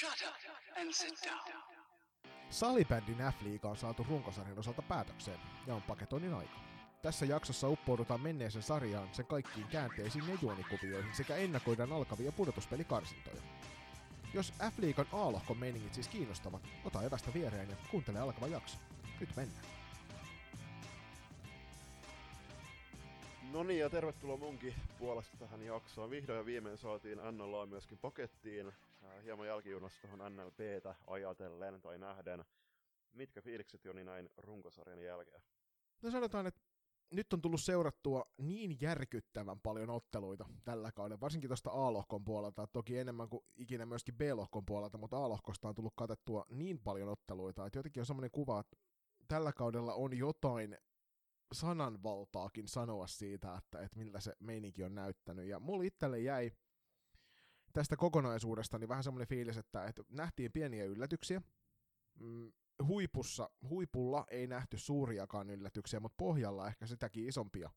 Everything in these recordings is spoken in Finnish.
Shut up and sit down. Salibändin F-liiga on saatu runkosarjan osalta päätökseen ja on paketoinnin aika. Tässä jaksossa uppoudutaan menneeseen sarjaan, sen kaikkiin käänteisiin ja juonikuvioihin sekä ennakoidaan alkavia pudotuspelikarsintoja. Jos F-liigan A-lohkon meiningit siis kiinnostavat, ota evästä viereen ja kuuntele alkava jakso. Nyt mennään. No niin, ja tervetuloa munkin puolesta tähän jaksoon. Vihdoin ja viimein saatiin NLA myöskin pakettiin. Äh, hieman jälkijunassa tuohon NLPtä ajatellen tai nähden. Mitkä fiilikset Joni näin runkosarjan jälkeen? No sanotaan, että nyt on tullut seurattua niin järkyttävän paljon otteluita tällä kaudella, varsinkin tuosta A-lohkon puolelta, toki enemmän kuin ikinä myöskin B-lohkon puolelta, mutta A-lohkosta on tullut katettua niin paljon otteluita, että jotenkin on semmoinen kuva, että tällä kaudella on jotain sananvaltaakin sanoa siitä, että, että miltä se meininki on näyttänyt. Ja mulla itselle jäi tästä kokonaisuudesta niin vähän semmoinen fiilis, että, että nähtiin pieniä yllätyksiä. Mm, huipussa, huipulla ei nähty suuriakaan yllätyksiä, mutta pohjalla ehkä sitäkin isompia.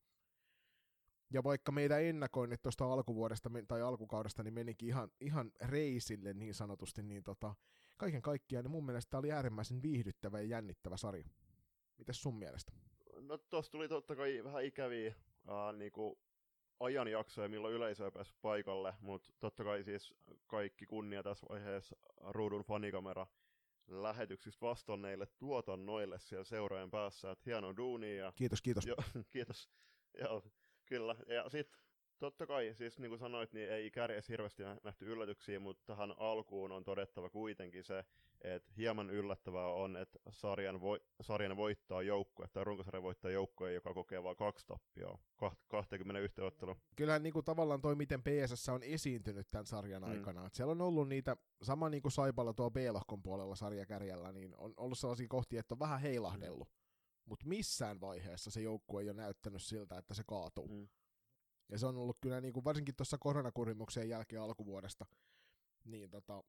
Ja vaikka meidän ennakoinnit tuosta alkuvuodesta tai alkukaudesta niin menikin ihan, ihan reisille niin sanotusti, niin tota, kaiken kaikkiaan niin mun mielestä tämä oli äärimmäisen viihdyttävä ja jännittävä sarja. Mites sun mielestä? No tossa tuli totta kai vähän ikäviä uh, niinku ajanjaksoja, milloin yleisö pääsi paikalle, mutta totta kai siis kaikki kunnia tässä vaiheessa ruudun fanikamera lähetyksistä vastanneille tuotannoille siellä seuraajan päässä, että hieno duuni. Ja, kiitos, kiitos. Jo, kiitos. Joo, kyllä. Ja sitten totta kai, siis niin kuin sanoit, niin ei kärjessä hirveästi nähty yllätyksiä, mutta tähän alkuun on todettava kuitenkin se, että hieman yllättävää on, että sarjan, vo, sarjan voittaa joukkue, tai runkosarjan voittaa joukkue, joka kokee vain kaksi tappioa, 21 ottelua. Kyllähän niin kuin tavallaan toi, miten PSS on esiintynyt tämän sarjan mm. aikana. Että siellä on ollut niitä, sama niin kuin Saipalla tuo B-lohkon puolella sarjakärjellä, niin on ollut sellaisia kohtia, että on vähän heilahdellut. Mm. Mutta missään vaiheessa se joukkue ei ole näyttänyt siltä, että se kaatuu. Mm. Ja se on ollut kyllä niin kuin varsinkin tuossa koronakurimuksen jälkeen alkuvuodesta niin tota,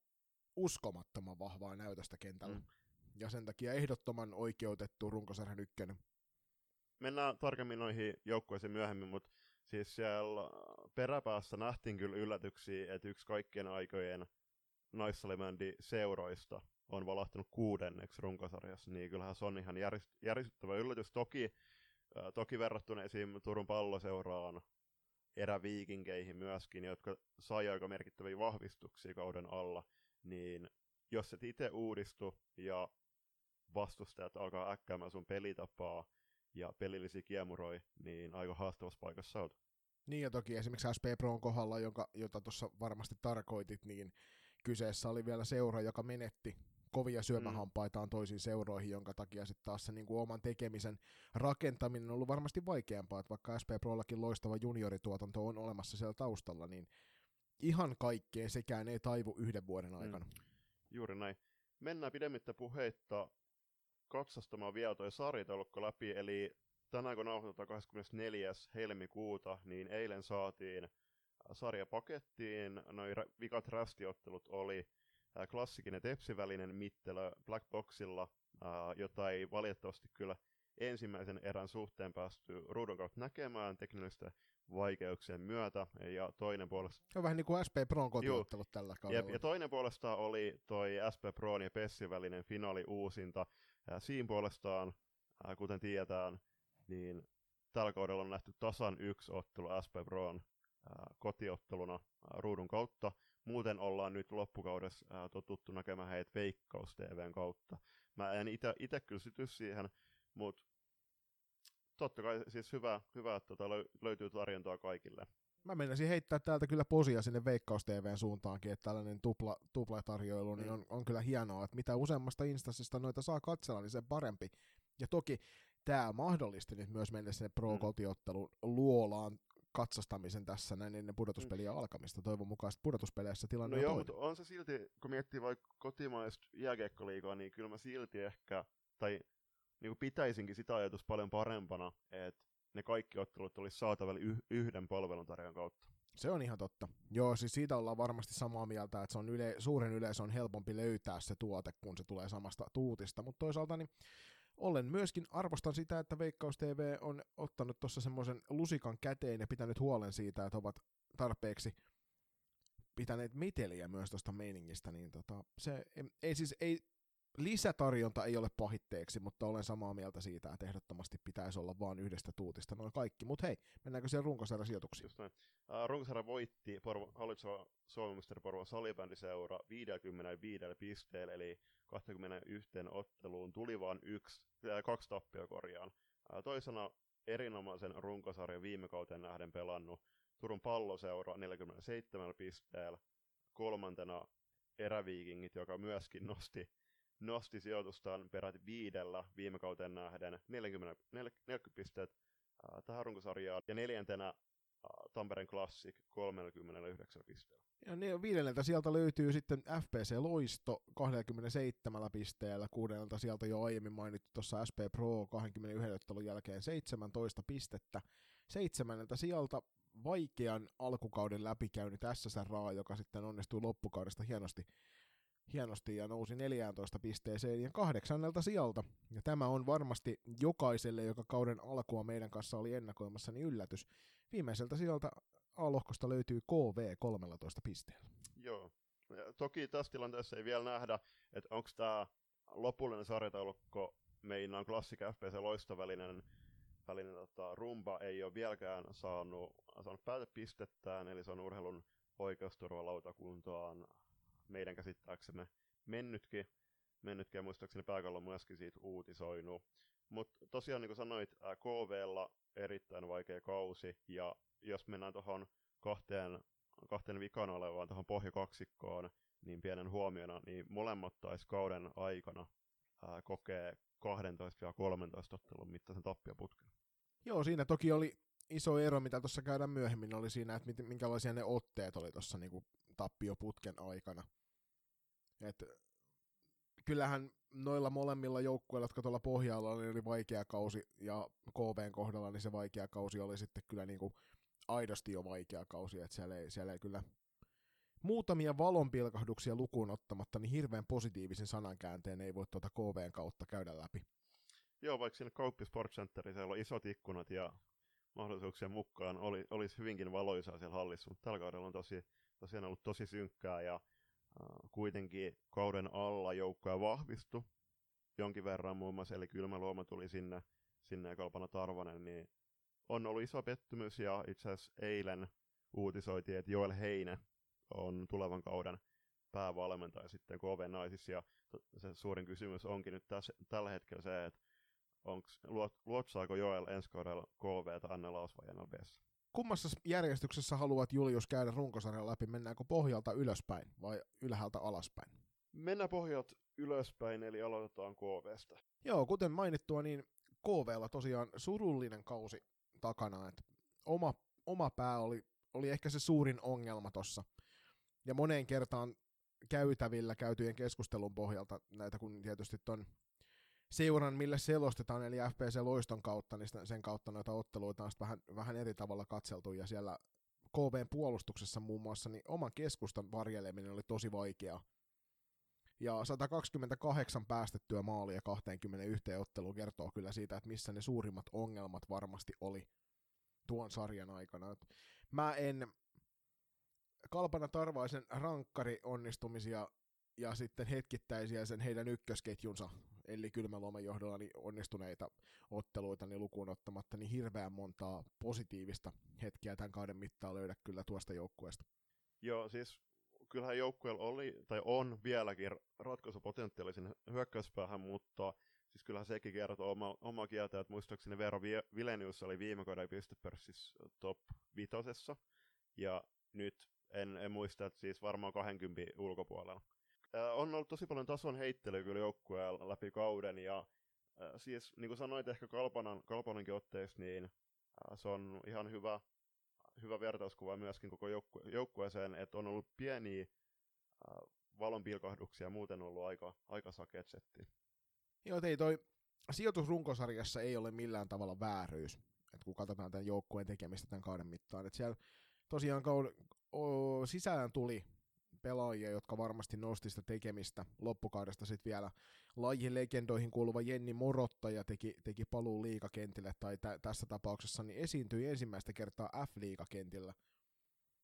uskomattoman vahvaa näytöstä kentällä. Mm. Ja sen takia ehdottoman oikeutettu runkosarjan ykkönen. Mennään tarkemmin noihin joukkueisiin myöhemmin, mutta siis siellä peräpäässä nähtiin kyllä yllätyksiä, että yksi kaikkien aikojen naissalimändi seuroista on valahtanut kuudenneksi runkosarjassa, niin kyllähän se on ihan järisyttävä yllätys. Toki, äh, toki verrattuna esim. Turun palloseuraan eräviikinkeihin myöskin, jotka sai aika merkittäviä vahvistuksia kauden alla, niin jos et itse uudistu ja vastustajat alkaa äkkäämään sun pelitapaa ja pelillisiä kiemuroi, niin aika haastavassa paikassa olet. Niin ja toki esimerkiksi SP Proon kohdalla, jonka, jota tuossa varmasti tarkoitit, niin kyseessä oli vielä seura, joka menetti kovia syömähampaitaan mm. toisiin seuroihin, jonka takia sitten taas se niin kuin oman tekemisen rakentaminen on ollut varmasti vaikeampaa, että vaikka SP Prollakin loistava juniorituotanto on olemassa siellä taustalla, niin ihan kaikkeen sekään ei taivu yhden vuoden mm. aikana. Mm. Juuri näin. Mennään pidemmittä puheitta katsastamaan vielä toi sarjataulukko läpi, eli tänään kun nauhoitetaan 24. helmikuuta, niin eilen saatiin sarja pakettiin, noin vikat rästiottelut oli klassikin ja Tepsin välinen mittelö Black Boxilla, jota ei valitettavasti kyllä ensimmäisen erän suhteen päästy ruudun kautta näkemään teknillisten vaikeuksien myötä, ja toinen puolesta... On vähän niin kuin SP Proon kotiottelut tällä kaudella. Ja, ja toinen puolesta oli toi SP Proon ja Pessin välinen finaali uusinta. Siinä puolestaan, kuten tiedetään, niin tällä kaudella on nähty tasan yksi ottelu SP Proon kotiotteluna ruudun kautta, muuten ollaan nyt loppukaudessa ää, totuttu näkemään heitä Veikkaus TVn kautta. Mä en itse kyllä syty siihen, mutta totta kai siis hyvä, hyvä että tota löytyy tarjontaa kaikille. Mä menisin heittää täältä kyllä posia sinne Veikkaus TVn suuntaankin, että tällainen tupla, tuplatarjoilu niin mm. on, on kyllä hienoa, että mitä useammasta instanssista noita saa katsella, niin se parempi. Ja toki tämä mahdollisti nyt myös mennä sinne pro-kotiottelun luolaan katsastamisen tässä näin ennen pudotuspeliä mm. alkamista. Toivon mukaan pudotuspeleissä tilanne no on joo, mutta on se silti, kun miettii vaikka kotimaista jääkiekkoliigaa, niin kyllä mä silti ehkä, tai niin kuin pitäisinkin sitä ajatus paljon parempana, että ne kaikki ottelut olisi saatavilla yh- yhden palveluntarjan kautta. Se on ihan totta. Joo, siis siitä ollaan varmasti samaa mieltä, että se on yle- suuren yleisön on helpompi löytää se tuote, kun se tulee samasta tuutista, mutta toisaalta niin olen myöskin arvostan sitä, että Veikkaus TV on ottanut tuossa semmoisen lusikan käteen ja pitänyt huolen siitä, että ovat tarpeeksi pitäneet meteliä myös tuosta meiningistä, niin tota, se ei, ei siis ei, lisätarjonta ei ole pahitteeksi, mutta olen samaa mieltä siitä, että ehdottomasti pitäisi olla vain yhdestä tuutista noin kaikki. Mutta hei, mennäänkö siellä runkosarjan sijoituksiin? Just näin. Uh, runkosarja voitti Porvo, hallitseva Suomen Porvo salibändiseura 55 pisteellä, eli 21 otteluun tuli vain yksi, äh, kaksi tappia korjaan. Uh, toisena erinomaisen runkosarjan viime kauteen nähden pelannut Turun palloseura 47 pisteellä. Kolmantena eräviikingit, joka myöskin nosti, nosti sijoitustaan peräti viidellä viime kauteen nähden 40, 40 pisteet äh, tähän runkosarjaan. Ja neljäntenä Tampereen Classic 39 pisteellä. Ja ne, viidenneltä sieltä löytyy sitten FPC Loisto 27 pisteellä, kuudennelta sieltä jo aiemmin mainittu tuossa SP Pro 21 ottelun jälkeen 17 pistettä. Seitsemänneltä sieltä vaikean alkukauden läpikäynyt SSRA, joka sitten onnistui loppukaudesta hienosti, hienosti ja nousi 14 pisteeseen ja kahdeksannelta sieltä. Ja tämä on varmasti jokaiselle, joka kauden alkua meidän kanssa oli ennakoimassa, niin yllätys. Viimeiseltä sieltä A-lohkosta löytyy KV 13 pisteellä. Joo. Ja toki tässä tilanteessa ei vielä nähdä, että onko tämä lopullinen sarjataulukko meinaan klassik FPC loistovälinen välinen tota, rumba ei ole vieläkään saanut, saanut päätepistettään, eli se on urheilun oikeusturvalautakuntaan meidän käsittääksemme mennytkin, mennytkin ja muistaakseni pääkallo myöskin siitä uutisoinut. Mutta tosiaan niin kuin sanoit, KVlla erittäin vaikea kausi, ja jos mennään tuohon kahteen, kahteen vikana olevaan tuohon pohjakaksikkoon, niin pienen huomiona, niin molemmat taisi kauden aikana ää, kokee 12-13 ottelun mittaisen tappioputken. Joo, siinä toki oli iso ero, mitä tuossa käydään myöhemmin, oli siinä, että minkälaisia ne otteet oli tuossa niinku tappioputken aikana. Et, kyllähän noilla molemmilla joukkueilla, jotka tuolla pohjalla oli, oli vaikea kausi, ja KVn kohdalla niin se vaikea kausi oli sitten kyllä niinku aidosti jo vaikea kausi, että siellä ei, siellä ei kyllä muutamia valonpilkahduksia lukuun ottamatta, niin hirveän positiivisen sanankäänteen ei voi tuota KVn kautta käydä läpi. Joo, vaikka siinä Kauppi Sports siellä on isot ikkunat ja mahdollisuuksien mukaan oli, olisi hyvinkin valoisaa siellä hallissa, mutta tällä kaudella on tosi, tosiaan ollut tosi synkkää ja kuitenkin kauden alla joukkoja vahvistu jonkin verran muun muassa, eli Kylmäluoma tuli sinne, sinne ja Kalpana Tarvanen, niin on ollut iso pettymys ja itse asiassa eilen uutisoitiin, että Joel Heine on tulevan kauden päävalmentaja sitten KV-naisissa ja se suurin kysymys onkin nyt tässä, tällä hetkellä se, että onks, luot, luotsaako Joel ensi kaudella KV tai NLAs vai NLBs? Kummassa järjestyksessä haluat Julius käydä runkosarjan läpi? Mennäänkö pohjalta ylöspäin vai ylhäältä alaspäin? Mennään pohjalta ylöspäin, eli aloitetaan KVstä. Joo, kuten mainittua, niin KVlla tosiaan surullinen kausi takana. Että oma, oma pää oli, oli ehkä se suurin ongelma tossa. Ja moneen kertaan käytävillä käytyjen keskustelun pohjalta näitä, kun tietysti ton seuran, millä selostetaan, eli FPC Loiston kautta, niin sen kautta noita otteluita on vähän, vähän eri tavalla katseltu, ja siellä KVn puolustuksessa muun muassa, niin oman keskustan varjeleminen oli tosi vaikeaa. Ja 128 päästettyä maalia 21 otteluun kertoo kyllä siitä, että missä ne suurimmat ongelmat varmasti oli tuon sarjan aikana. Mä en Kalpana Tarvaisen rankkari onnistumisia ja sitten hetkittäisiä sen heidän ykkösketjunsa, eli Kylmäluoman johdolla niin onnistuneita otteluita niin lukuun ottamatta, niin hirveän montaa positiivista hetkiä tämän kauden mittaan löydä kyllä tuosta joukkueesta. Joo, siis kyllähän joukkueella oli, tai on vieläkin ratkaisupotentiaalisen hyökkäyspäähän, mutta siis kyllähän sekin kertoo oma, oma kieltä, että muistaakseni Vero Vilenius oli viime kauden pistepörssissä top vitosessa, ja nyt en, en muista, että siis varmaan 20 ulkopuolella on ollut tosi paljon tason heittelyä kyllä joukkueella läpi kauden, ja siis niin kuin sanoit ehkä Kalpanan, Kalpanankin otteeksi, niin se on ihan hyvä, hyvä vertauskuva myöskin koko joukku, joukkueeseen, että on ollut pieniä valonpilkahduksia muuten ollut aika, aika sakeet setti. Joo, ei toi sijoitus runkosarjassa ei ole millään tavalla vääryys, että kun katsotaan tämän joukkueen tekemistä tämän kauden mittaan. Että siellä tosiaan kauden, o, sisään tuli pelaajia, jotka varmasti nosti sitä tekemistä loppukaudesta sitten vielä lajin legendoihin kuuluva Jenni Morottaja teki, teki paluu liikakentille, tai tä, tässä tapauksessa niin esiintyi ensimmäistä kertaa F-liigakentillä.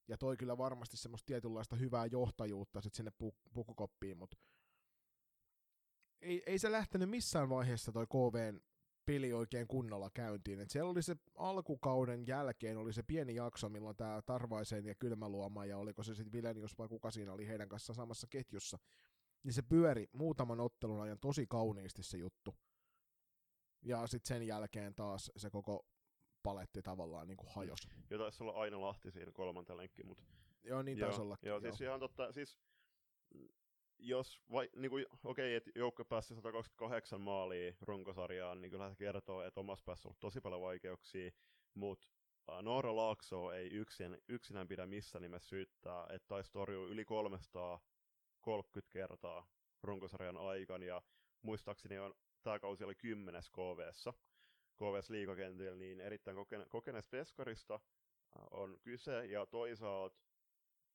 Ja toi kyllä varmasti semmoista tietynlaista hyvää johtajuutta sit sinne pu- pukukoppiin, mutta ei, ei se lähtenyt missään vaiheessa toi KVn peli oikein kunnolla käyntiin. Et siellä oli se alkukauden jälkeen oli se pieni jakso, milloin tämä Tarvaisen ja Kylmäluoma ja oliko se sitten Vilenius vai kuka siinä oli heidän kanssa samassa ketjussa, niin se pyöri muutaman ottelun ajan tosi kauniisti se juttu. Ja sitten sen jälkeen taas se koko paletti tavallaan niin kuin hajos. Jo taisi olla Aino Lahti siinä kolmanta lenkki, mutta... Joo, niin taisi olla. Joo, siis ihan totta, siis jos, vai, niin kuin, okei, että joukko pääsi 128 maalia runkosarjaan, niin kyllä se kertoo, että omassa päässä on ollut tosi paljon vaikeuksia, mutta uh, Noora Laakso ei yksin, yksinään pidä missä nimessä syyttää, että taisi torjua yli 330 kertaa runkosarjan aikana, ja muistaakseni on, tämä kausi oli kymmenes KVssa, KVS liikakentillä, niin erittäin kokene, kokeneesta veskarista on kyse, ja toisaalta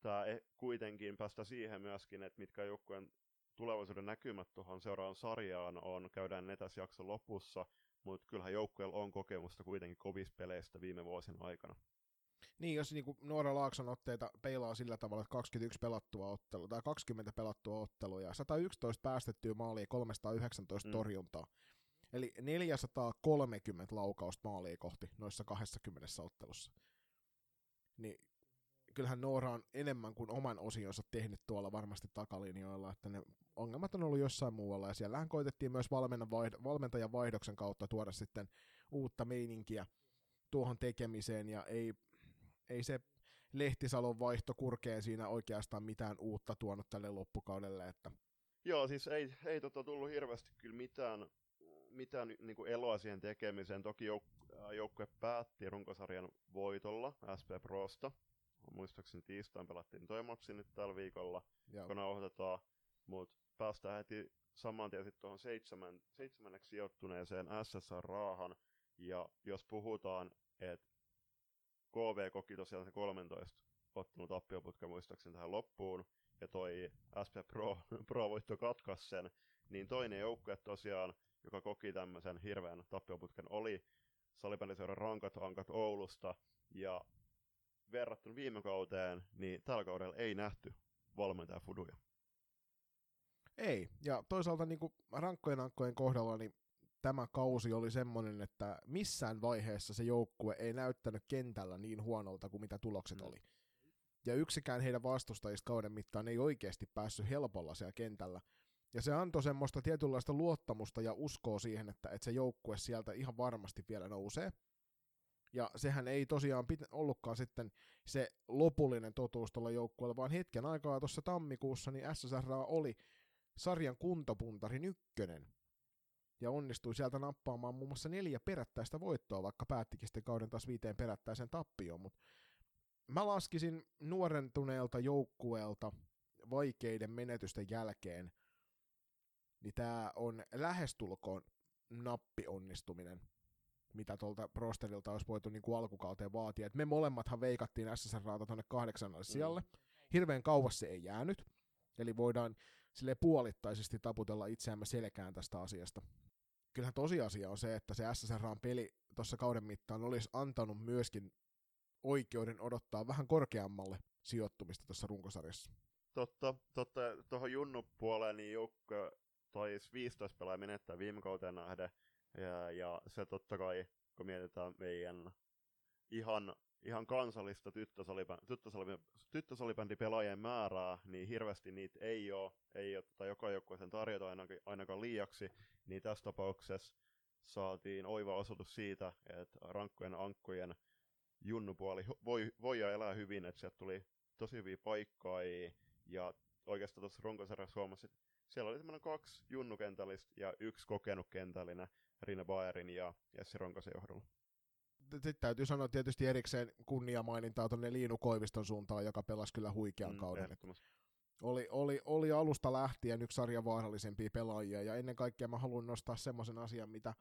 tämä e- kuitenkin päästä siihen myöskin, että mitkä joukkueen tulevaisuuden näkymät tuohon seuraavan sarjaan on, käydään ne tässä jakson lopussa, mutta kyllähän joukkueella on kokemusta kuitenkin kovista peleistä viime vuosien aikana. Niin, jos niin Noora Laakson otteita peilaa sillä tavalla, että 21 pelattua ottelua tai 20 pelattua ottelua ja 111 päästettyä maalia 319 mm. torjuntaa. Eli 430 laukausta maalia kohti noissa 20 ottelussa. Niin kyllähän Noora on enemmän kuin oman osionsa tehnyt tuolla varmasti takalinjoilla, että ne ongelmat on ollut jossain muualla, ja siellähän koitettiin myös valmentajan vaihdoksen kautta tuoda sitten uutta meininkiä tuohon tekemiseen, ja ei, ei se Lehtisalon vaihto kurkeen siinä oikeastaan mitään uutta tuonut tälle loppukaudelle, että Joo, siis ei, ei tota tullut hirveästi kyllä mitään, mitään niin kuin eloa siihen tekemiseen. Toki jouk- joukkue päätti runkosarjan voitolla SP Prosta, muistaakseni tiistain pelattiin toi matsi nyt tällä viikolla, Joo. kun nauhoitetaan, mutta päästään heti saman tien sitten tuohon seitsemän, seitsemänneksi sijoittuneeseen SSR-raahan, ja jos puhutaan, että KV koki tosiaan se 13 ottanut tappioputka muistaakseni tähän loppuun, ja toi SP Pro, Pro voitto katkas sen, niin toinen joukkue tosiaan, joka koki tämmöisen hirveän tappioputken, oli salibändiseuran rankat ankat Oulusta, ja verrattuna viime kauteen, niin tällä kaudella ei nähty valmentaja Fuduja. Ei, ja toisaalta niin kuin rankkojen ankkojen kohdalla, niin tämä kausi oli semmoinen, että missään vaiheessa se joukkue ei näyttänyt kentällä niin huonolta kuin mitä tulokset mm. oli. Ja yksikään heidän vastustajista kauden mittaan ei oikeasti päässyt helpolla siellä kentällä. Ja se antoi semmoista tietynlaista luottamusta ja uskoa siihen, että, että se joukkue sieltä ihan varmasti vielä nousee. Ja sehän ei tosiaan pit- ollutkaan sitten se lopullinen totuus tuolla joukkueella, vaan hetken aikaa tuossa tammikuussa niin SSR oli sarjan kuntopuntarin ykkönen. Ja onnistui sieltä nappaamaan muun muassa neljä perättäistä voittoa, vaikka päättikin sitten kauden taas viiteen perättäisen tappioon. Mutta mä laskisin nuorentuneelta joukkueelta vaikeiden menetysten jälkeen, niin tämä on lähestulkoon nappionnistuminen mitä tuolta rosterilta olisi voitu niin kuin alkukauteen vaatia. Et me molemmathan veikattiin SSR-raata tuonne kahdeksannalle mm. sijalle. Hirveän kauas se ei jäänyt, eli voidaan sille puolittaisesti taputella itseämme selkään tästä asiasta. Kyllähän tosiasia on se, että se SSR-peli tuossa kauden mittaan olisi antanut myöskin oikeuden odottaa vähän korkeammalle sijoittumista tuossa runkosarjassa. Totta, totta. Tuohon Junnu puoleen niin joukko taisi 15 pelaajaa menettää viime kauteen nähden, ja, ja se totta kai, kun mietitään meidän ihan, ihan kansallista tyttösalibändipelaajien määrää, niin hirveästi niitä ei ole, ei ole tota joka joukkueeseen tarjota ainakaan, ainakaan liiaksi, niin tässä tapauksessa saatiin oiva osoitus siitä, että rankkojen ankkojen junnupuoli voi, voi elää hyvin, että sieltä tuli tosi hyviä paikkaa ja oikeastaan tuossa runkosarjassa huomasi, että siellä oli semmoinen kaksi junnukentällistä ja yksi kokenut kentällinen, Rina Baerin ja Jesse Ronkasen johdolla. Sitten täytyy sanoa tietysti erikseen kunniamainintaa tuonne Liinu Koiviston suuntaan, joka pelasi kyllä huikean mm, kauden. Oli, oli, oli alusta lähtien yksi sarjan vaarallisempia pelaajia, ja ennen kaikkea mä haluan nostaa semmoisen asian, mitä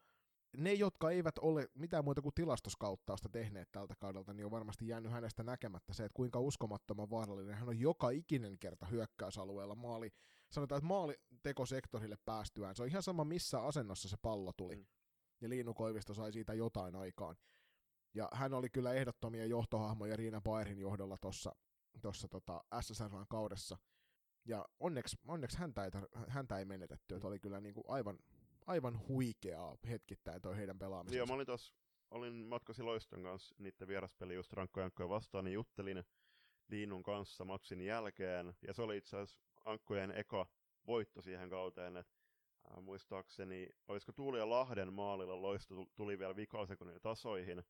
ne, jotka eivät ole mitään muuta kuin tilastoskauttausta tehneet tältä kaudelta, niin on varmasti jäänyt hänestä näkemättä se, että kuinka uskomattoman vaarallinen hän on joka ikinen kerta hyökkäysalueella maali. Sanotaan, että maalitekosektorille päästyään. Se on ihan sama, missä asennossa se pallo tuli. Mm. Ja Liinu Koivisto sai siitä jotain aikaan. Ja hän oli kyllä ehdottomia johtohahmoja Riina Baerin johdolla tuossa tuossa tota SSRn kaudessa. Ja onneksi, onneksi häntä, ei häntä ei menetetty, että oli kyllä niinku aivan, aivan huikeaa hetkittäin toi heidän pelaamisensa. Joo, mä olin, tos, olin matkasi Loiston kanssa niiden vieraspeli just rankkojankkoja vastaan, niin juttelin Liinun kanssa matsin jälkeen, ja se oli itse asiassa Ankkojen eka voitto siihen kauteen, että muistaakseni, olisiko Tuuli ja Lahden maalilla Loisto tuli vielä vikasekunnin tasoihin,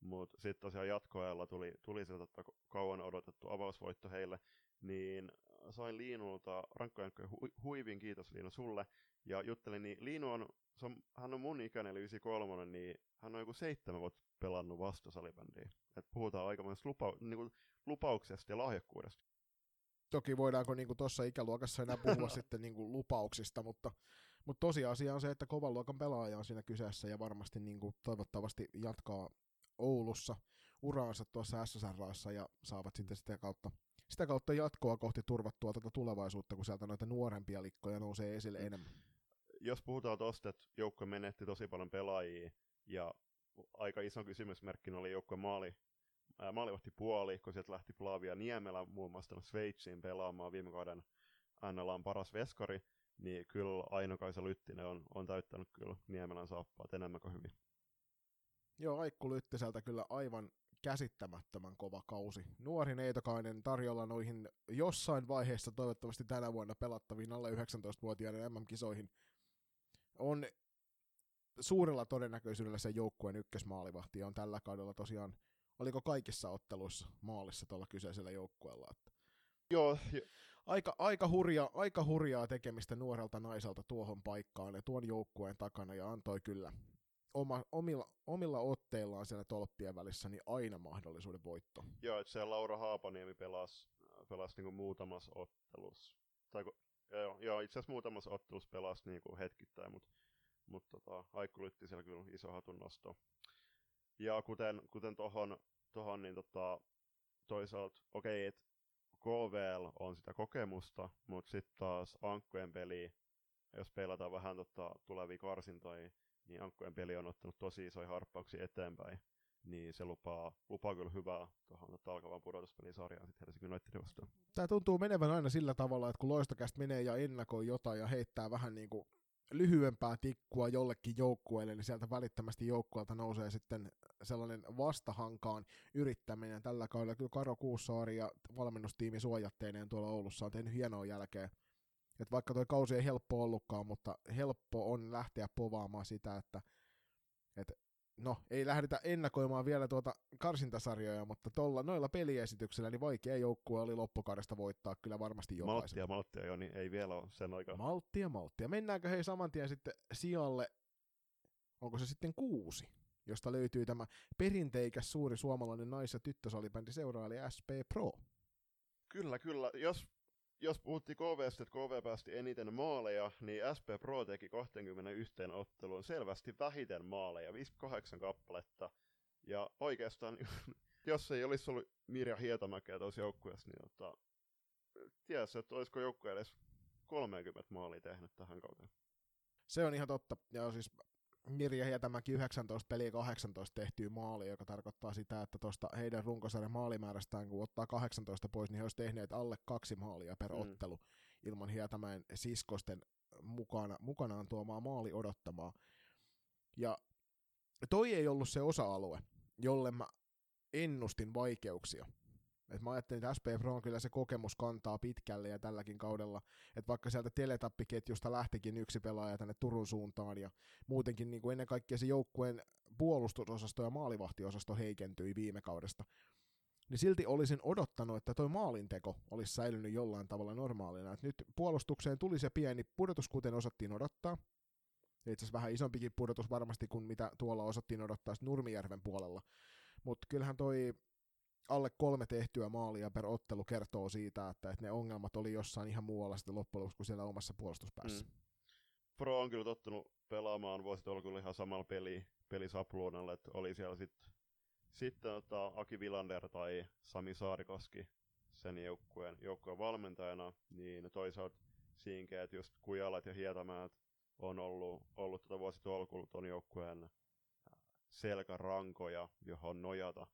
mutta sitten tosiaan jatkoajalla tuli, tuli se tota, kauan odotettu avausvoitto heille, niin sain Liinulta rankkojen hu, huivin, kiitos Liinu sulle, ja juttelin, niin Liinu on, se on, hän on mun ikäinen, eli 93, niin hän on joku seitsemän vuotta pelannut vastasalibändiä. Et puhutaan aika lupa, niinku, lupauksesta ja lahjakkuudesta. Toki voidaanko niinku tuossa ikäluokassa enää puhua sitten niinku lupauksista, mutta, mutta tosiasia on se, että kovan luokan pelaaja on siinä kyseessä ja varmasti niinku toivottavasti jatkaa Oulussa uraansa tuossa SSRassa ja saavat sitten sitä kautta, sitä kautta jatkoa kohti turvattua tätä tulevaisuutta, kun sieltä noita nuorempia likkoja nousee esille mm. enemmän. Jos puhutaan tuosta, että joukko menetti tosi paljon pelaajia ja aika iso kysymysmerkki oli joukko maali, maalivahti puoli, kun sieltä lähti Flavia Niemelä muun muassa Sveitsiin pelaamaan viime kauden NLAn paras veskari, niin kyllä Aino-Kaisa Lyttinen on, on täyttänyt kyllä Niemelän saappaat enemmän kuin hyvin. Joo, Aikku Lyttiseltä kyllä aivan käsittämättömän kova kausi. Nuori neitokainen tarjolla noihin jossain vaiheessa toivottavasti tänä vuonna pelattaviin alle 19-vuotiaiden MM-kisoihin on suurella todennäköisyydellä se joukkueen ykkösmaalivahti on tällä kaudella tosiaan, oliko kaikissa otteluissa maalissa tuolla kyseisellä joukkueella. Että Joo. Aika, aika, hurja, aika hurjaa tekemistä nuorelta naiselta tuohon paikkaan ja tuon joukkueen takana ja antoi kyllä oma, omilla, omilla otteillaan siellä tolppien välissä niin aina mahdollisuuden voitto. Joo, että se Laura Haapaniemi pelasi, pelasi niinku muutamassa ottelussa. Tai, joo, joo, itse asiassa muutamassa ottelussa pelasi niinku hetkittäin, mutta mut tota, Aikku Lytti siellä kyllä iso hatun nosto. Ja kuten, kuten tohon, niin tota, toisaalta, okei, okay, että KVL on sitä kokemusta, mutta sitten taas Ankkojen peli, jos pelataan vähän tota, tulevia karsintoja, niin Ankkojen peli on ottanut tosi isoja harppauksia eteenpäin. Niin se lupaa, lupaa kyllä hyvää tuohon tota, alkavan pudotuspelisarjaan sitten Helsingin Unitedin vastaan. Tämä tuntuu menevän aina sillä tavalla, että kun loistokästä menee ja ennakoi jotain ja heittää vähän niin kuin lyhyempää tikkua jollekin joukkueelle, niin sieltä välittömästi joukkueelta nousee sitten sellainen vastahankaan yrittäminen. Tällä kaudella kyllä Karo Kuussaari ja valmennustiimi suojatteineen tuolla Oulussa on tehnyt hienoa jälkeä. Et vaikka tuo kausi ei helppo ollutkaan, mutta helppo on lähteä povaamaan sitä, että et, no, ei lähdetä ennakoimaan vielä tuota karsintasarjoja, mutta tolla, noilla peliesityksillä niin vaikea joukkue oli loppukaudesta voittaa kyllä varmasti jokaisen. Malttia, malttia jo, niin ei vielä ole sen aikaa. Malttia, malttia. Mennäänkö hei saman tien sitten sijalle, onko se sitten kuusi, josta löytyy tämä perinteikäs suuri suomalainen nais- ja tyttösalibändi seuraali SP Pro. Kyllä, kyllä. Jos jos puhuttiin KVstä, että KV päästi eniten maaleja, niin SP Pro teki 21 otteluun selvästi vähiten maaleja, 58 kappaletta. Ja oikeastaan, jos ei olisi ollut Mirja Hietamäkeä tuossa joukkueessa, niin tota, ties, että olisiko joukkue edes 30 maalia tehnyt tähän kauteen. Se on ihan totta. Ja siis Mirja Hietämäki 19 peliä 18 tehtyä maalia, joka tarkoittaa sitä, että tuosta heidän runkosarjan maalimäärästään, kun ottaa 18 pois, niin he olisivat tehneet alle kaksi maalia per mm. ottelu ilman Hietämäen siskosten mukana, mukanaan tuomaa maali odottamaa. Ja toi ei ollut se osa-alue, jolle mä ennustin vaikeuksia. Et mä ajattelin, että SP Pro on kyllä se kokemus kantaa pitkälle ja tälläkin kaudella, että vaikka sieltä teletappiketjusta lähtikin yksi pelaaja tänne Turun suuntaan ja muutenkin niin kuin ennen kaikkea se joukkueen puolustusosasto ja maalivahtiosasto heikentyi viime kaudesta, niin silti olisin odottanut, että toi maalinteko olisi säilynyt jollain tavalla normaalina. Et nyt puolustukseen tuli se pieni pudotus, kuten osattiin odottaa. Itse asiassa vähän isompikin pudotus varmasti kuin mitä tuolla osattiin odottaa Nurmijärven puolella. Mutta kyllähän toi alle kolme tehtyä maalia per ottelu kertoo siitä, että, että ne ongelmat oli jossain ihan muualla sitten loppujen lopuksi kuin siellä omassa puolustuspäässä. Mm. Pro on kyllä tottunut pelaamaan vuositolkulla ihan samalla peli, pelisapluunalla, että oli siellä sitten sitten tota, Aki Vilander tai Sami Saarikoski sen joukkueen, joukkueen valmentajana, niin toisaalta siinkä, että just Kujalat ja Hietamäät on ollut, ollut tota vuositolkulla ton joukkueen selkärankoja, johon nojata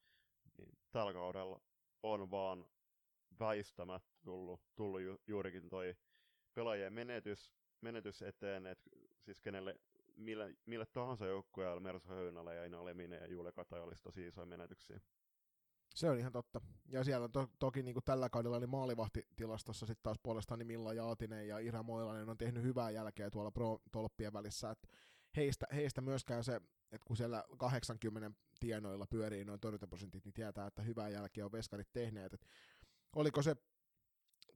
niin tällä kaudella on vaan väistämättä tullut, tullut ju, juurikin toi pelaajien menetys, menetys eteen, että siis kenelle, mille, mille tahansa joukkueelle Mersu Höynälä ja Ina Leminen ja Juule Kataja olisi tosi isoja menetyksiä. Se on ihan totta. Ja siellä on to, toki niin kuin tällä kaudella niin maalivahtitilastossa sitten taas puolestaan niin Milla Jaatinen ja Ira Moilanen on tehnyt hyvää jälkeä tuolla pro-tolppien välissä. Et heistä, heistä myöskään se, että kun siellä 80 tienoilla pyörii noin torjuntaprosentit, niin tietää, että hyvää jälkeä on veskarit tehneet. Et oliko se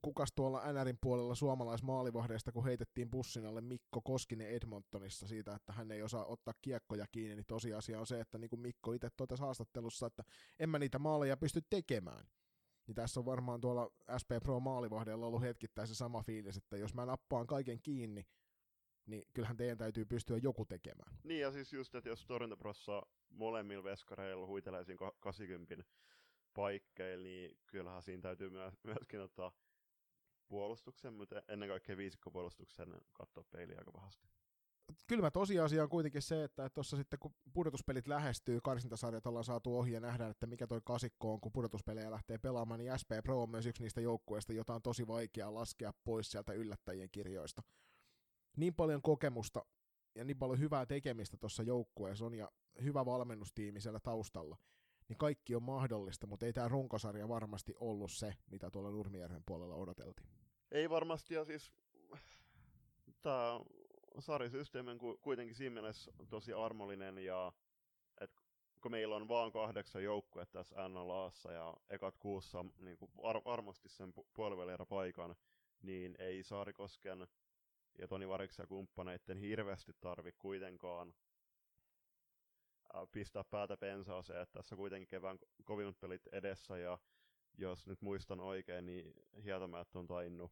kukas tuolla NRin puolella suomalaismaalivahdeista, kun heitettiin bussin alle Mikko Koskinen Edmontonissa siitä, että hän ei osaa ottaa kiekkoja kiinni, niin tosiasia on se, että niin kuin Mikko itse totesi haastattelussa, että en mä niitä maaleja pysty tekemään. Niin tässä on varmaan tuolla SP Pro maalivahdella ollut hetkittäin se sama fiilis, että jos mä nappaan kaiken kiinni, niin kyllähän teidän täytyy pystyä joku tekemään. Niin ja siis just, että jos torjuntaprossa molemmilla veskareilla huitelee siinä 80 paikkeilla, niin kyllähän siinä täytyy myöskin ottaa puolustuksen, mutta ennen kaikkea viisikkopuolustuksen katsoa peiliä aika pahasti. Kylmä tosiasia on kuitenkin se, että tuossa sitten kun pudotuspelit lähestyy, karsintasarjat ollaan saatu ohi ja nähdään, että mikä toi kasikko on, kun pudotuspelejä lähtee pelaamaan, niin SP Pro on myös yksi niistä joukkueista, jota on tosi vaikea laskea pois sieltä yllättäjien kirjoista. Niin paljon kokemusta ja niin paljon hyvää tekemistä tuossa joukkueessa on ja hyvä valmennustiimi siellä taustalla, niin kaikki on mahdollista, mutta ei tämä runkosarja varmasti ollut se, mitä tuolla Nurmijärven puolella odoteltiin. Ei varmasti, ja siis tämä sarjasysteemi on kuitenkin siinä mielessä tosi armollinen, ja et kun meillä on vaan kahdeksan joukkue tässä NLAssa, ja ekat kuussa niin ar- varmasti sen pu- paikan, niin ei Saarikosken ja Toni Variksen ja kumppaneiden hirveästi tarvi kuitenkaan pistää päätä pensaaseen, että tässä kuitenkin kevään kovimmat pelit edessä ja jos nyt muistan oikein, niin Hietamäät on tainnut,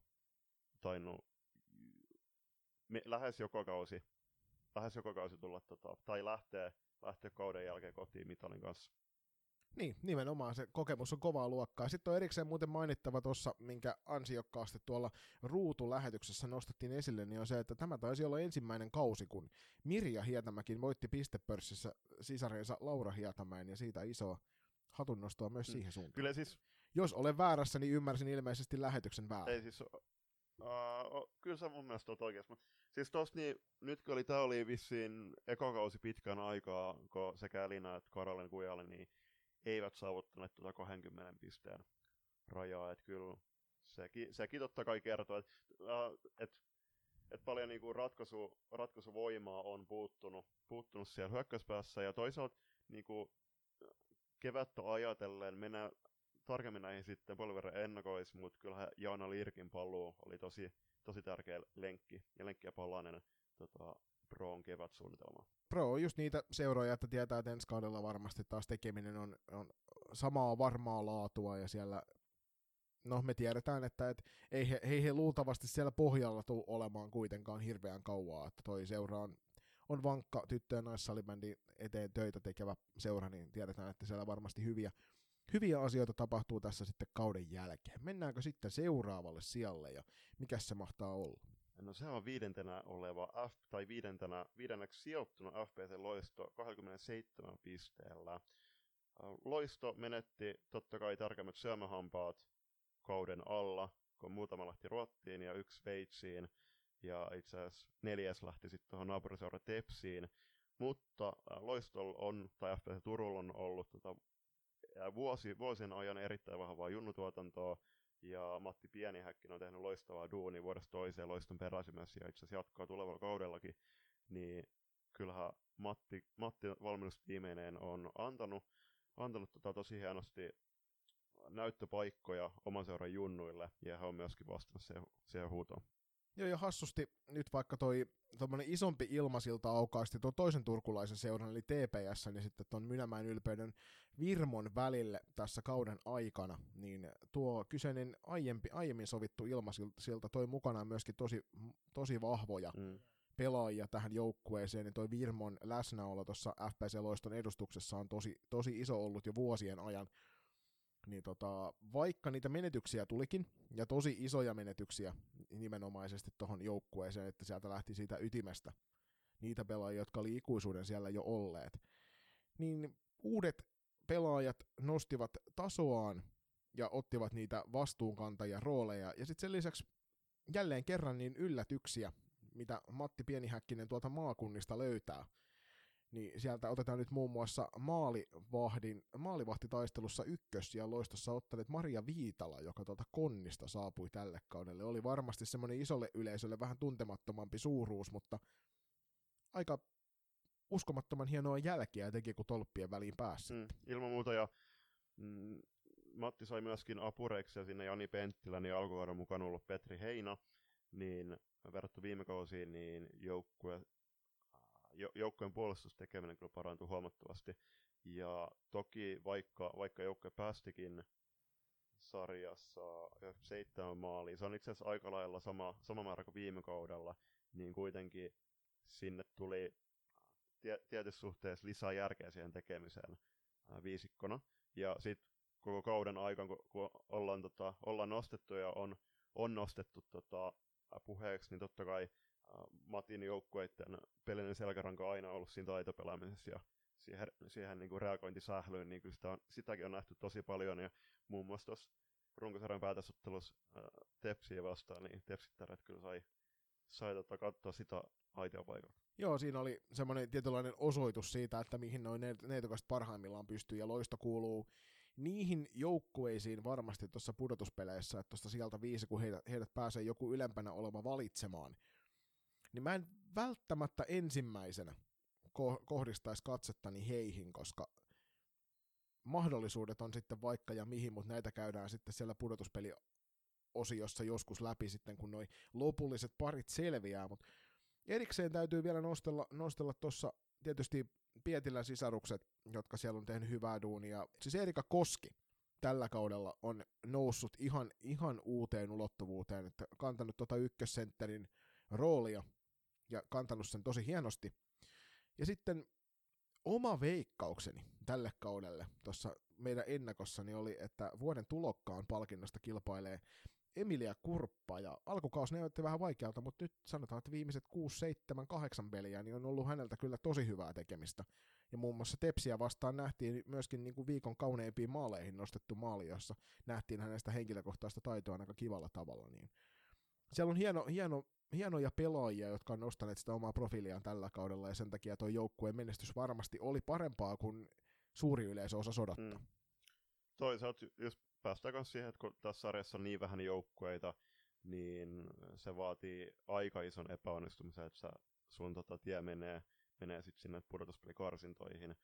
tainnut me, lähes joka kausi, lähes joka kausi tulla, tota, tai lähtee, lähtee kauden jälkeen kotiin mitalin kanssa. Niin, nimenomaan se kokemus on kovaa luokkaa. Sitten on erikseen muuten mainittava tuossa, minkä ansiokkaasti tuolla ruutulähetyksessä nostettiin esille, niin on se, että tämä taisi olla ensimmäinen kausi, kun Mirja Hietämäkin voitti pistepörssissä sisareensa Laura Hietämäen, ja siitä iso hatunnostoa myös mm. siihen suuntaan. Kyllä siis... Jos olen väärässä, niin ymmärsin ilmeisesti lähetyksen väärin. Ei siis, uh, kyllä sä mun mielestä oot oikeassa, mutta siis tossa niin, nyt kun oli, tää oli vissiin ekokausi pitkän aikaa, kun sekä Elina että Karolin Kujalle, niin eivät saavuttaneet tuota 20 pisteen rajaa, että kyllä sekin, sekin totta kai kertoo, että et, et paljon niinku ratkaisu, ratkaisuvoimaa on puuttunut, puuttunut siellä hyökkäyspäässä, ja toisaalta niinku, kevättä ajatellen mennään tarkemmin näihin sitten paljon verran ennakois, mutta kyllähän Jaana Lirkin paluu oli tosi, tosi tärkeä lenkki, ja lenkki ja palanen tota, Proon kevätsuunnitelma. Pro on just niitä seuroja, että tietää, että ensi kaudella varmasti taas tekeminen on, on samaa varmaa laatua ja siellä no me tiedetään, että et, ei, he, ei he luultavasti siellä pohjalla tule olemaan kuitenkaan hirveän kauaa, että toi seura on, on vankka tyttö- ja eteen töitä tekevä seura, niin tiedetään, että siellä varmasti hyviä, hyviä asioita tapahtuu tässä sitten kauden jälkeen. Mennäänkö sitten seuraavalle sijalle ja mikä se mahtaa olla? No se on viidentenä oleva F, tai viidentenä, viidenneksi sijoittunut FPC Loisto 27 pisteellä. Loisto menetti totta kai tarkemmat syömähampaat kauden alla, kun muutama lähti Ruottiin ja yksi Sveitsiin, ja itse asiassa neljäs lähti sitten tuohon naapuriseura Tepsiin. Mutta Loistolla on, tai FPC Turulla on ollut tota, vuosi, vuosien ajan erittäin vahvaa junnutuotantoa, ja Matti Pienihäkkinen on tehnyt loistavaa duunia vuodesta toiseen loiston peräisemässä ja itse asiassa jatkaa tulevalla kaudellakin, niin kyllähän Matti, Matti valmennustiimeineen on antanut, antanut tota tosi hienosti näyttöpaikkoja oman seuran junnuille, ja hän on myöskin vastannut siihen, siihen huutoon. Joo, ja hassusti nyt vaikka toi isompi ilmasilta aukaasti tuon toisen turkulaisen seuran, eli TPS, niin sitten tuon Mynämäen ylpeyden Virmon välille tässä kauden aikana, niin tuo kyseinen aiempi, aiemmin sovittu ilmasilta toi mukanaan myöskin tosi, tosi vahvoja mm. pelaajia tähän joukkueeseen, niin toi Virmon läsnäolo tuossa FPC Loiston edustuksessa on tosi, tosi iso ollut jo vuosien ajan, niin tota, vaikka niitä menetyksiä tulikin, ja tosi isoja menetyksiä nimenomaisesti tuohon joukkueeseen, että sieltä lähti siitä ytimestä niitä pelaajia, jotka oli ikuisuuden siellä jo olleet, niin uudet pelaajat nostivat tasoaan ja ottivat niitä vastuunkantajia rooleja. Ja sitten sen lisäksi jälleen kerran niin yllätyksiä, mitä Matti Pienihäkkinen tuolta maakunnista löytää. Niin sieltä otetaan nyt muun muassa maalivahdin, maalivahtitaistelussa ykkös ja loistossa ottaneet Maria Viitala, joka tuolta Konnista saapui tälle kaudelle. Oli varmasti semmoinen isolle yleisölle vähän tuntemattomampi suuruus, mutta aika uskomattoman hienoa jälkiä teki, kun tolppien väliin pääsi. Mm, ilman muuta, ja mm, Matti sai myöskin apureiksi ja sinne Jani Penttilä, niin alkuvuoden mukaan ollut Petri Heino, niin verrattu viime kausiin, niin joukkue, jo, joukkueen puolustustekeminen kyllä parantui huomattavasti. Ja toki vaikka, vaikka joukkue päästikin sarjassa seitsemän maaliin, se on itse asiassa aika lailla sama, sama määrä kuin viime kaudella, niin kuitenkin sinne tuli tie, tietyssä suhteessa lisää järkeä siihen tekemiseen ää, viisikkona. Ja sitten koko kauden aikana, kun, kun ollaan, tota, ollaan nostettu ja on, on nostettu tota, puheeksi, niin totta kai Matin joukkueiden pelinen selkäranka on aina ollut siinä taitopelaamisessa ja siihen, siihen niin kuin reagointisählyyn, niin kyllä sitä on, sitäkin on nähty tosi paljon ja muun muassa tuossa runkosarjan päätösottelussa Tepsiä vastaan, niin Tepsittäret kyllä sai, sai tota, katsoa sitä aitiopaikalta. Joo, siinä oli semmoinen tietynlainen osoitus siitä, että mihin noin neitokasta parhaimmillaan pystyy, ja loisto kuuluu niihin joukkueisiin varmasti tuossa pudotuspeleissä, että tuosta sieltä viisi, kun heidät, heidät pääsee joku ylempänä oleva valitsemaan, niin mä en välttämättä ensimmäisenä ko- kohdistaisi katsettani heihin, koska mahdollisuudet on sitten vaikka ja mihin, mutta näitä käydään sitten siellä pudotuspeli osiossa joskus läpi sitten, kun noi lopulliset parit selviää, mutta Erikseen täytyy vielä nostella nostella tuossa tietysti Pietilän sisarukset, jotka siellä on tehnyt hyvää duunia. Siis Erika Koski tällä kaudella on noussut ihan, ihan uuteen ulottuvuuteen, että kantanut tota ykkössentterin roolia ja kantanut sen tosi hienosti. Ja sitten oma veikkaukseni tälle kaudelle tuossa meidän ennakossani oli, että vuoden tulokkaan palkinnosta kilpailee Emilia Kurppa, ja alkukaus näytti vähän vaikealta, mutta nyt sanotaan, että viimeiset 6, 7, 8 peliä niin on ollut häneltä kyllä tosi hyvää tekemistä. Ja muun muassa Tepsiä vastaan nähtiin myöskin niin kuin viikon kauneimpiin maaleihin nostettu maali, jossa nähtiin hänestä henkilökohtaista taitoa aika kivalla tavalla. Niin siellä on hieno, hieno, hienoja pelaajia, jotka on nostaneet sitä omaa profiiliaan tällä kaudella, ja sen takia tuo joukkueen menestys varmasti oli parempaa kuin suuri yleisö osa odottaa. Mm. Toisaalta, jos päästään myös siihen, että kun tässä sarjassa on niin vähän joukkueita, niin se vaatii aika ison epäonnistumisen, että sun tota, tie menee, menee sitten sinne pudotuspelikarsintoihin.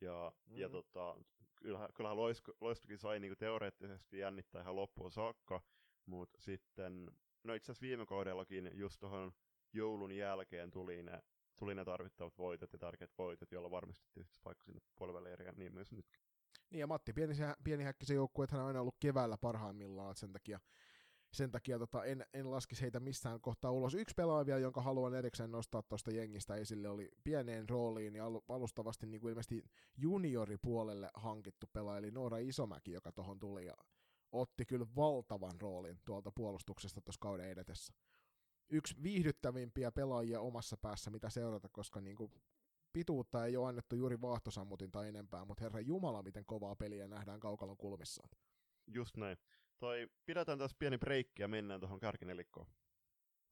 Ja, mm. ja tota, kyllähän, kyllähän loisto, Loistokin sai niinku teoreettisesti jännittää ihan loppuun saakka, mutta sitten, no itse asiassa viime kaudellakin just tuohon joulun jälkeen tuli ne, tuli ne tarvittavat voitot ja tärkeät voitot, joilla varmistettiin paikka sinne puolivälieriin, niin myös nytkin. Niin ja Matti Pienihäkkisen joukkue, hän on aina ollut keväällä parhaimmillaan, että sen takia, sen takia tota, en, en laskisi heitä missään kohtaa ulos. Yksi pelaaja jonka haluan erikseen nostaa tuosta jengistä esille, oli pieneen rooliin ja alustavasti niin kuin ilmeisesti junioripuolelle hankittu pelaaja, eli Noora Isomäki, joka tuohon tuli ja otti kyllä valtavan roolin tuolta puolustuksesta tuossa kauden edetessä. Yksi viihdyttävimpiä pelaajia omassa päässä, mitä seurata, koska niin kuin pituutta ei ole annettu juuri vaahtosammutin tai enempää, mutta herra Jumala, miten kovaa peliä nähdään kaukalon kulmissaan. Just näin. Toi, pidetään tässä pieni breikki ja mennään tuohon kärkinelikkoon.